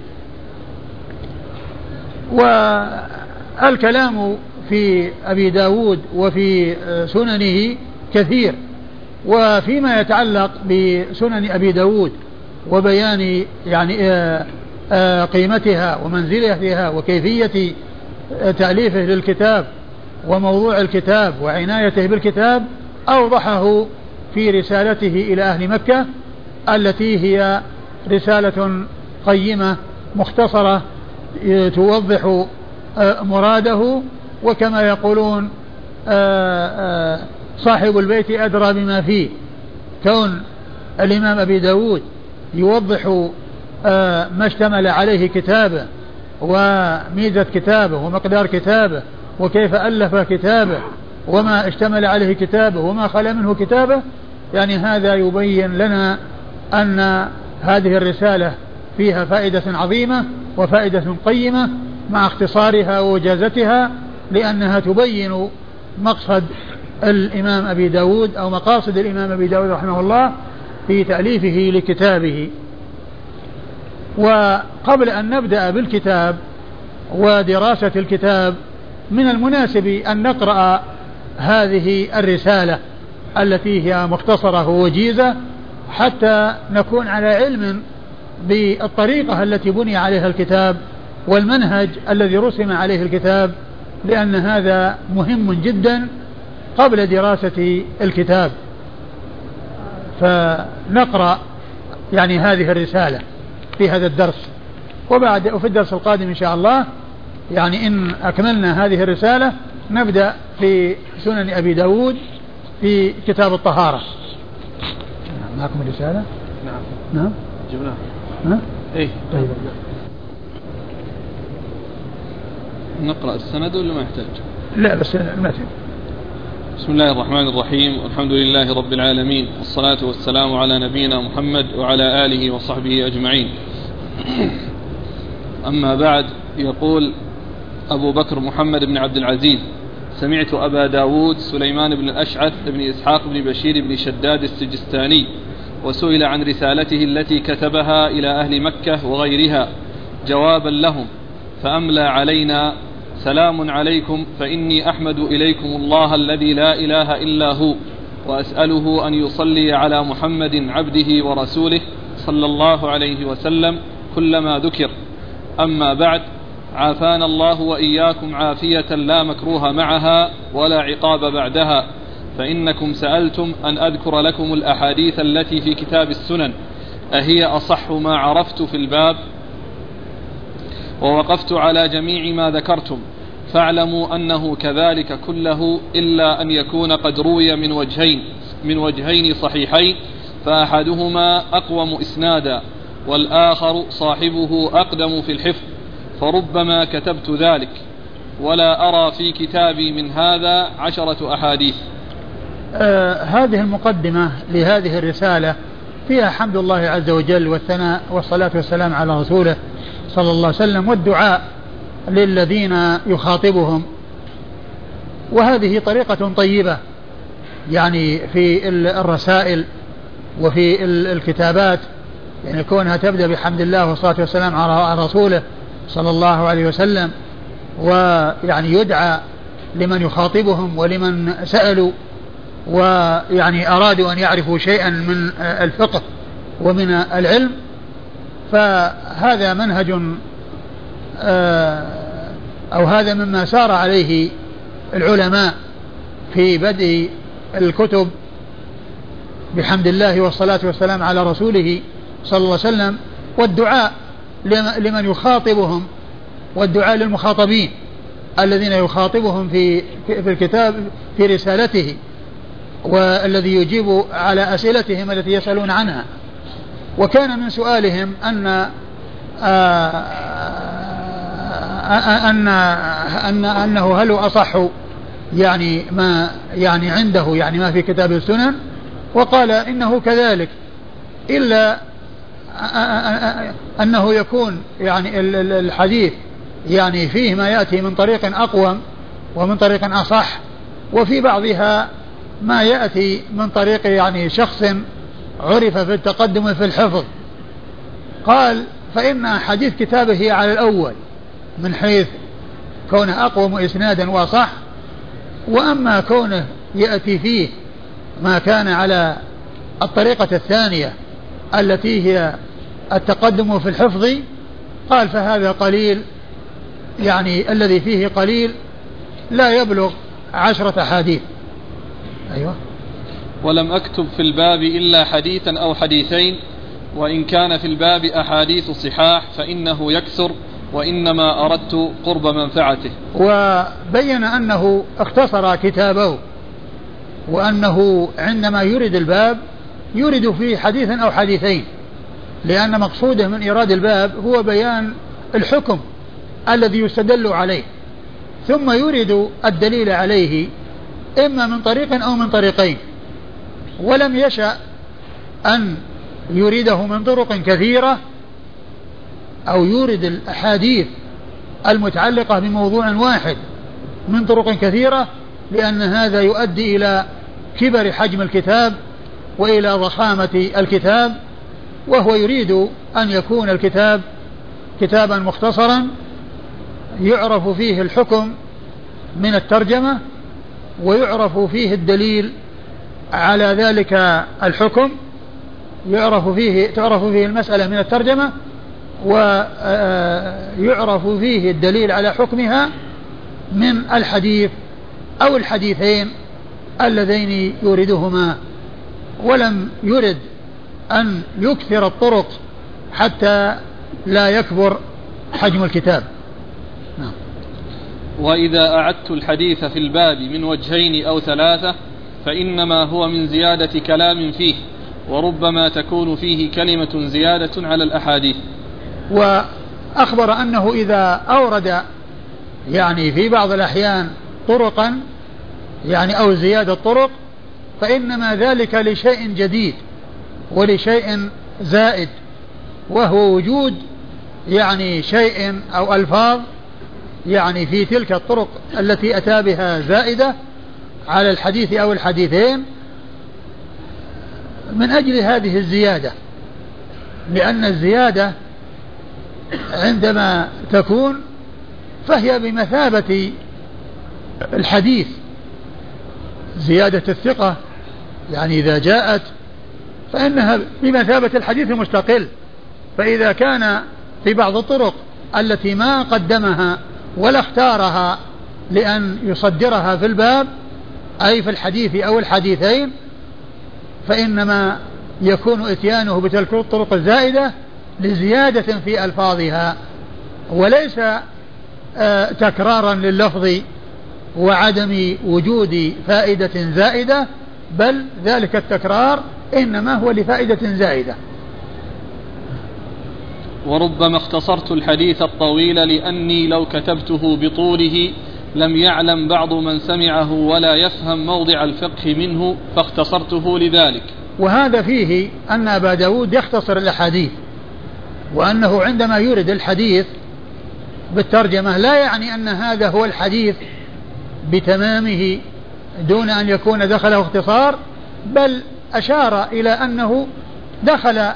والكلام في أبي داود وفي سننه كثير. وفيما يتعلق بسنن أبي داود وبيان يعني آه، آه، قيمتها ومنزلتها وكيفية تأليفه للكتاب وموضوع الكتاب وعنايته بالكتاب أوضحه في رسالته إلى أهل مكة التي هي رسالة قيمة مختصرة توضح آه، مراده وكما يقولون آه، صاحب البيت أدرى بما فيه. كون الإمام أبي داود يوضح ما اشتمل عليه كتابه وميزة كتابه ومقدار كتابه وكيف ألف كتابه وما اشتمل عليه كتابه وما خلا منه كتابه يعني هذا يبين لنا أن هذه الرسالة فيها فائدة عظيمة وفائدة قيمة مع اختصارها ووجازتها لأنها تبين مقصد الإمام أبي داود أو مقاصد الإمام أبي داود رحمه الله في تأليفه لكتابه. وقبل أن نبدأ بالكتاب ودراسة الكتاب من المناسب أن نقرأ هذه الرسالة التي هي مختصرة ووجيزة حتى نكون على علم بالطريقة التي بني عليها الكتاب والمنهج الذي رسم عليه الكتاب لأن هذا مهم جدا قبل دراسة الكتاب. فنقرأ يعني هذه الرسالة في هذا الدرس. وبعد وفي الدرس القادم إن شاء الله يعني إن أكملنا هذه الرسالة نبدأ في سنن أبي داود في كتاب الطهارة. نعم معكم الرسالة؟ نعم. نعم. جبناها. ها؟ إيه. طيب. نقرأ السند ولا ما يحتاج؟ لا بس المتن بسم الله الرحمن الرحيم والحمد لله رب العالمين والصلاة والسلام على نبينا محمد وعلى آله وصحبه أجمعين أما بعد يقول أبو بكر محمد بن عبد العزيز سمعت أبا داود سليمان بن الأشعث بن إسحاق بن بشير بن شداد السجستاني وسئل عن رسالته التي كتبها إلى أهل مكة وغيرها جوابا لهم فأملى علينا سلام عليكم فإني أحمد إليكم الله الذي لا إله إلا هو وأسأله أن يصلي على محمد عبده ورسوله صلى الله عليه وسلم كلما ذكر. أما بعد عافانا الله وإياكم عافية لا مكروه معها ولا عقاب بعدها فإنكم سألتم أن أذكر لكم الأحاديث التي في كتاب السنن أهي أصح ما عرفت في الباب ووقفت على جميع ما ذكرتم. فاعلموا أنه كذلك كله إلا أن يكون قد روي من وجهين من وجهين صحيحين فأحدهما أقوم إسنادا والآخر صاحبه أقدم في الحفظ فربما كتبت ذلك. ولا أرى في كتابي من هذا عشرة أحاديث. آه هذه المقدمة لهذه الرسالة فيها حمد الله عز وجل والثناء والصلاة والسلام على رسوله. صلى الله عليه وسلم والدعاء للذين يخاطبهم. وهذه طريقة طيبة يعني في الرسائل وفي الكتابات يعني كونها تبدأ بحمد الله والصلاة والسلام على رسوله صلى الله عليه وسلم ويعني يدعى لمن يخاطبهم ولمن سألوا ويعني أرادوا أن يعرفوا شيئا من الفقه ومن العلم. فهذا منهج آه، أو هذا مما سار عليه العلماء في بدء الكتب بحمد الله والصلاة والسلام على رسوله صلى الله عليه وسلم والدعاء لمن يخاطبهم والدعاء للمخاطبين الذين يخاطبهم في في الكتاب في رسالته والذي يجيب على أسئلتهم التي يسألون عنها. وكان من سؤالهم أن آه، أن أن أنه هل أصح يعني ما يعني عنده يعني ما في كتاب السنن؟ وقال إنه كذلك إلا أنه يكون يعني الحديث يعني فيه ما يأتي من طريق أقوم ومن طريق أصح وفي بعضها ما يأتي من طريق يعني شخص عرف في التقدم في الحفظ. قال فإن حديث كتابه على الأول من حيث كونه أقوم إسنادا وأصح وأما كونه يأتي فيه ما كان على الطريقة الثانية التي هي التقدم في الحفظ قال فهذا قليل يعني الذي فيه قليل لا يبلغ عشرة أحاديث. أيوة. ولم أكتب في الباب إلا حديثا أو حديثين وإن كان في الباب أحاديث صحاح فإنه يكثر وإنما أردت قرب منفعته. وبين أنه اختصر كتابه وأنه عندما يرد الباب يرد فيه حديثا أو حديثين لأن مقصوده من إيراد الباب هو بيان الحكم الذي يستدل عليه. ثم يرد الدليل عليه إما من طريق أو من طريقين. ولم يشأ أن يريده من طرق كثيرة أو يورد الأحاديث المتعلقة بموضوع واحد من طرق كثيرة لأن هذا يؤدي إلى كبر حجم الكتاب وإلى ضخامة الكتاب وهو يريد أن يكون الكتاب كتابا مختصرا يعرف فيه الحكم من الترجمة ويعرف فيه الدليل على ذلك الحكم يعرف فيه تعرف فيه المسألة من الترجمة ويعرف فيه الدليل على حكمها من الحديث أو الحديثين اللذين يوردهما ولم يرد أن يكثر الطرق حتى لا يكبر حجم الكتاب نعم. وإذا أعدت الحديث في الباب من وجهين أو ثلاثة فإنما هو من زيادة كلام فيه وربما تكون فيه كلمة زيادة على الأحاديث. وأخبر أنه إذا أورد يعني في بعض الأحيان طرقا يعني أو زيادة طرق فإنما ذلك لشيء جديد ولشيء زائد وهو وجود يعني شيء أو ألفاظ يعني في تلك الطرق التي أتى بها زائدة على الحديث أو الحديثين من أجل هذه الزيادة لأن الزيادة عندما تكون فهي بمثابة الحديث. زيادة الثقة يعني إذا جاءت فإنها بمثابة الحديث المستقل. فإذا كان في بعض الطرق التي ما قدمها ولا اختارها لأن يصدرها في الباب أي في الحديث أو الحديثين فإنما يكون إتيانه بتلك الطرق الزائدة لزيادة في ألفاظها وليس آه، تكرارا لللفظ وعدم وجود فائدة زائدة بل ذلك التكرار إنما هو لفائدة زائدة. وربما اختصرت الحديث الطويل لأني لو كتبته بطوله لم يعلم بعض من سمعه ولا يفهم موضع الفقه منه فاختصرته لذلك. وهذا فيه أن أبا داود يختصر الأحاديث وأنه عندما يورد الحديث بالترجمة لا يعني أن هذا هو الحديث بتمامه دون أن يكون دخله اختصار بل أشار إلى أنه دخل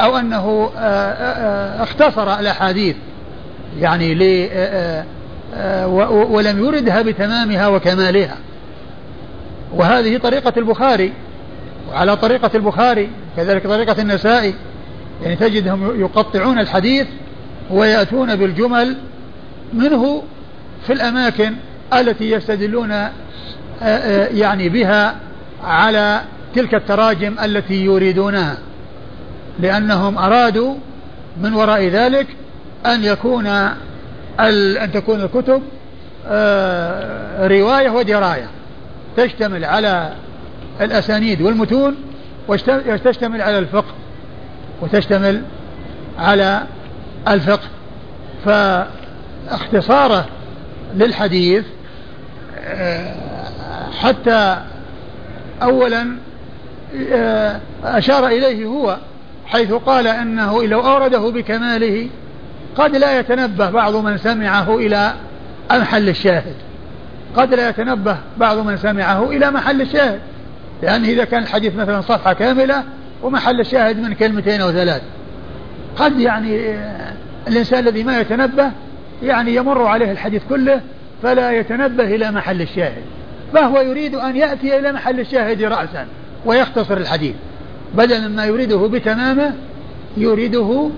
أو أنه آه، آه، اختصر الأحاديث يعني آه، ولم يردها بتمامها وكمالها. وهذه طريقة البخاري. وعلى طريقة البخاري كذلك طريقة النسائي يعني تجدهم يقطعون الحديث ويأتون بالجمل منه في الأماكن التي يستدلون يعني بها على تلك التراجم التي يريدونها. لأنهم أرادوا من وراء ذلك أن يكون أن تكون الكتب آه، رواية ودراية. تشتمل على الأسانيد والمتون وتشتمل على الفقه وتشتمل على الفقه. فاختصاره للحديث آه، حتى أولا آه، أشار إليه هو حيث قال أنه لو أورده بكماله قد لا يتنبه بعض من سمعه إلى محل الشاهد. قد لا يتنبه بعض من سمعه إلى محل الشاهد. لأن إذا كان الحديث مثلا صفحة كاملة ومحل الشاهد من كلمتين أو ثلاث. قد يعني الإنسان الذي ما يتنبه يعني يمر عليه الحديث كله فلا يتنبه إلى محل الشاهد. فهو يريد أن يأتي إلى محل الشاهد رأسا ويختصر الحديث. بدلا ما يريده بتمامه يريده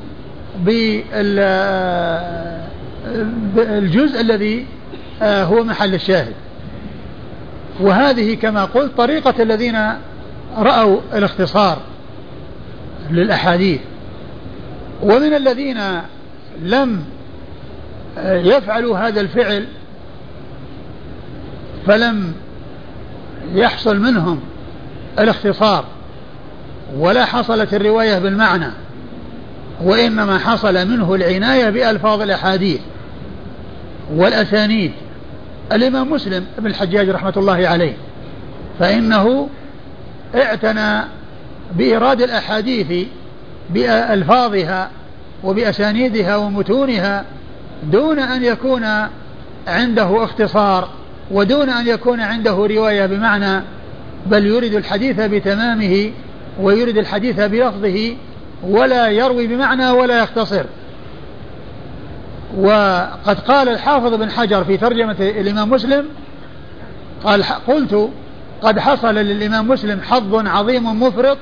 بالجزء الذي آه، هو محل الشاهد. وهذه كما قلت طريقة الذين رأوا الاختصار للأحاديث. ومن الذين لم آه، يفعلوا هذا الفعل فلم يحصل منهم الاختصار ولا حصلت الرواية بالمعنى وإنما حصل منه العناية بألفاظ الأحاديث والأسانيد. الإمام مسلم بن الحجاج رحمة الله عليه فإنه اعتنى بإيراد الأحاديث بألفاظها وبأسانيدها ومتونها دون أن يكون عنده اختصار ودون أن يكون عنده رواية بمعنى بل يريد الحديث بتمامه ويريد الحديث بلفظه ولا يروي بمعنى ولا يختصر. وقد قال الحافظ بن حجر في ترجمة الإمام مسلم قال قلت قد حصل للإمام مسلم حظ عظيم مفرط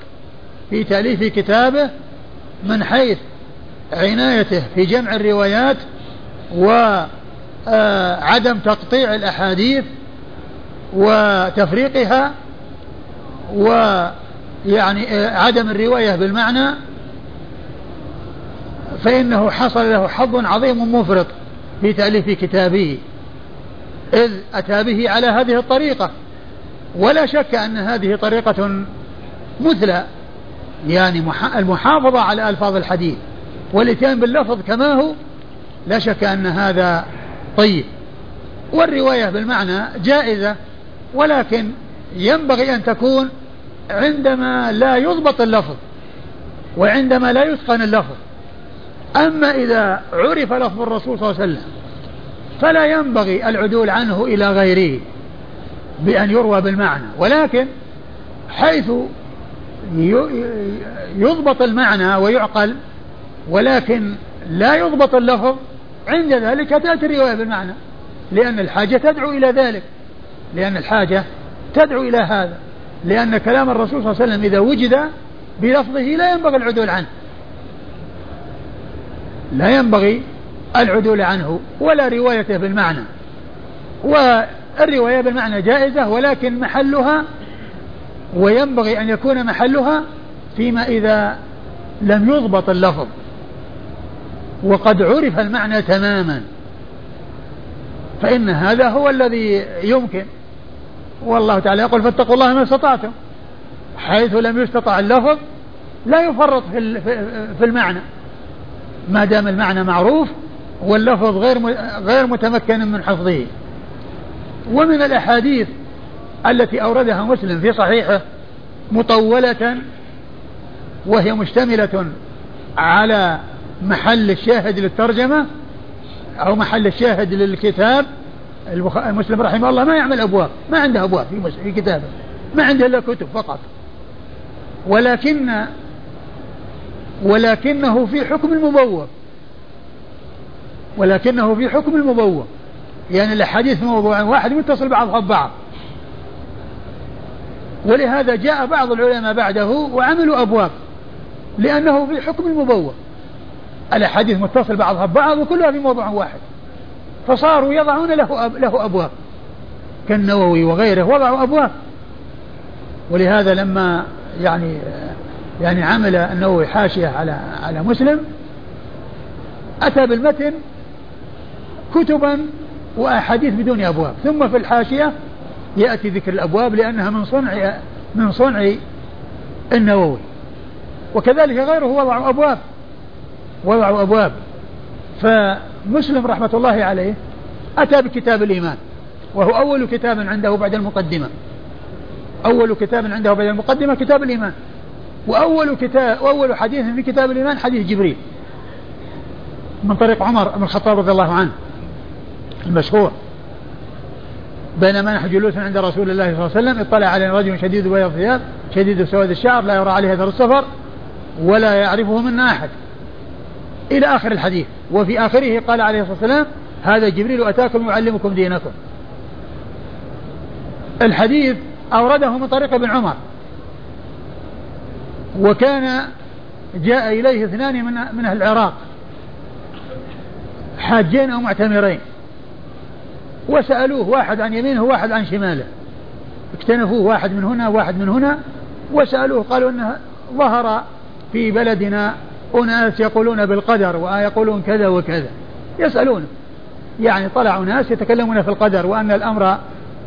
في تأليف كتابه من حيث عنايته في جمع الروايات وعدم تقطيع الأحاديث وتفريقها ويعني عدم الرواية بالمعنى فإنه حصل له حظ عظيم مفرط في تأليف كتابه إذ أتى به على هذه الطريقة. ولا شك أن هذه طريقة مثلى يعني المحافظة على ألفاظ الحديث. والإتيان باللفظ كما هو لا شك أن هذا طيب. والرواية بالمعنى جائزة ولكن ينبغي أن تكون عندما لا يضبط اللفظ وعندما لا يتقن اللفظ. أما إذا عرف لفظ الرسول صلى الله عليه وسلم فلا ينبغي العدول عنه إلى غيره بأن يروى بالمعنى. ولكن حيث يضبط المعنى ويعقل ولكن لا يضبط اللفظ عند ذلك تأتي الرواية بالمعنى. لأن الحاجة تدعو إلى ذلك. لأن الحاجة تدعو إلى هذا. لأن كلام الرسول صلى الله عليه وسلم إذا وجد بلفظه لا ينبغي العدول عنه. لا ينبغي العدول عنه ولا روايته بالمعنى. والرواية بالمعنى جائزة ولكن محلها وينبغي أن يكون محلها فيما إذا لم يضبط اللفظ. وقد عرف المعنى تماما. فإن هذا هو الذي يمكن. والله تعالى يقول فاتقوا الله ما استطعتم. حيث لم يستطع اللفظ لا يفرط في في المعنى. ما دام المعنى معروف واللفظ غير غير متمكن من حفظه. ومن الأحاديث التي أوردها مسلم في صحيحه مطولة وهي مشتملة على محل الشاهد للترجمة أو محل الشاهد للكتاب. المسلم رحمه الله ما يعمل أبواب ما عنده أبواب في, كتابه ما عنده إلا كتب فقط. ولكن ولكنه في حكم المبوب. ولكنه في حكم المبوب. يعني الأحاديث موضوع واحد متصل بعضها ببعض ولهذا جاء بعض العلماء بعده وعملوا أبواب لأنه في حكم المبوب. الأحاديث متصل بعضها ببعض وكلها في موضوع واحد. فصاروا يضعون له أب له أبواب. كالنووي وغيره وضعوا أبواب. ولهذا لما يعني يعني عمل النووي حاشية على على مسلم أتى بالمتن كتبا وأحاديث بدون أبواب ثم في الحاشية يأتي ذكر الأبواب لأنها من صنع من صنع النووي. وكذلك غيره وضعوا أبواب وضعوا أبواب. فمسلم رحمة الله عليه أتى بكتاب الإيمان وهو أول كتاب عنده بعد المقدمة. أول كتاب عنده بعد المقدمة كتاب الإيمان. وأول كتاب وأول حديث في كتاب الإيمان حديث جبريل. من طريق عمر بن الخطاب رضي الله عنه المشهور. بينما نحن جلوس عند رسول الله صلى الله عليه وسلم اطلع علينا رجل شديد بياض الثياب شديد سواد الشعر لا يرى عليه اثر السفر ولا يعرفه منا أحد. إلى آخر الحديث. وفي آخره قال عليه الصلاة والسلام هذا جبريل اتاكم يعلمكم دينكم. الحديث أورده من طريق ابن عمر. وكان جاء إليه اثنان من من أهل العراق حاجين أو معتمرين. وسألوه واحد عن يمينه وواحد عن شماله. اكتنفوه واحد من هنا واحد من هنا وسألوه قالوا أنه ظهر في بلدنا أناس يقولون بالقدر ويقولون كذا وكذا. يسألون يعني طلعوا ناس يتكلمون في القدر وأن الأمر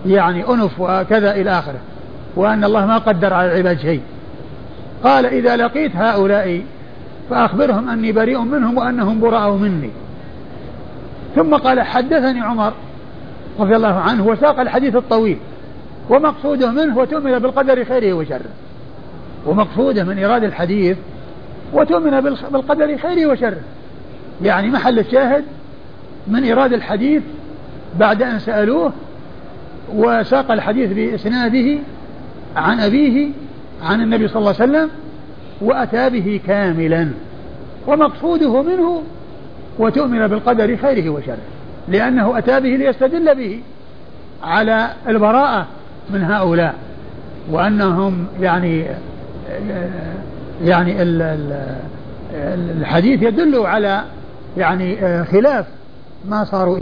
يعني أنف وكذا إلى آخره وأن الله ما قدر على العباد شيء. قال إذا لقيت هؤلاء فأخبرهم أني بريء منهم وأنهم براء مني. ثم قال حدثني عمر رضي الله عنه وساق الحديث الطويل ومقصوده منه وتؤمن بالقدر خيره وشره. ومقصوده من إيراد الحديث وتؤمن بالقدر خيره وشره. يعني محل الشاهد من إيراد الحديث بعد أن سألوه وساق الحديث بإسناده عن أبيه عن النبي صلى الله عليه وسلم وأتى به كاملا. ومقصوده منه وتؤمن بالقدر خيره وشره لأنه أتى به ليستدل به على البراءة من هؤلاء وأنهم يعني يعني الحديث يدل على يعني خلاف ما صاروا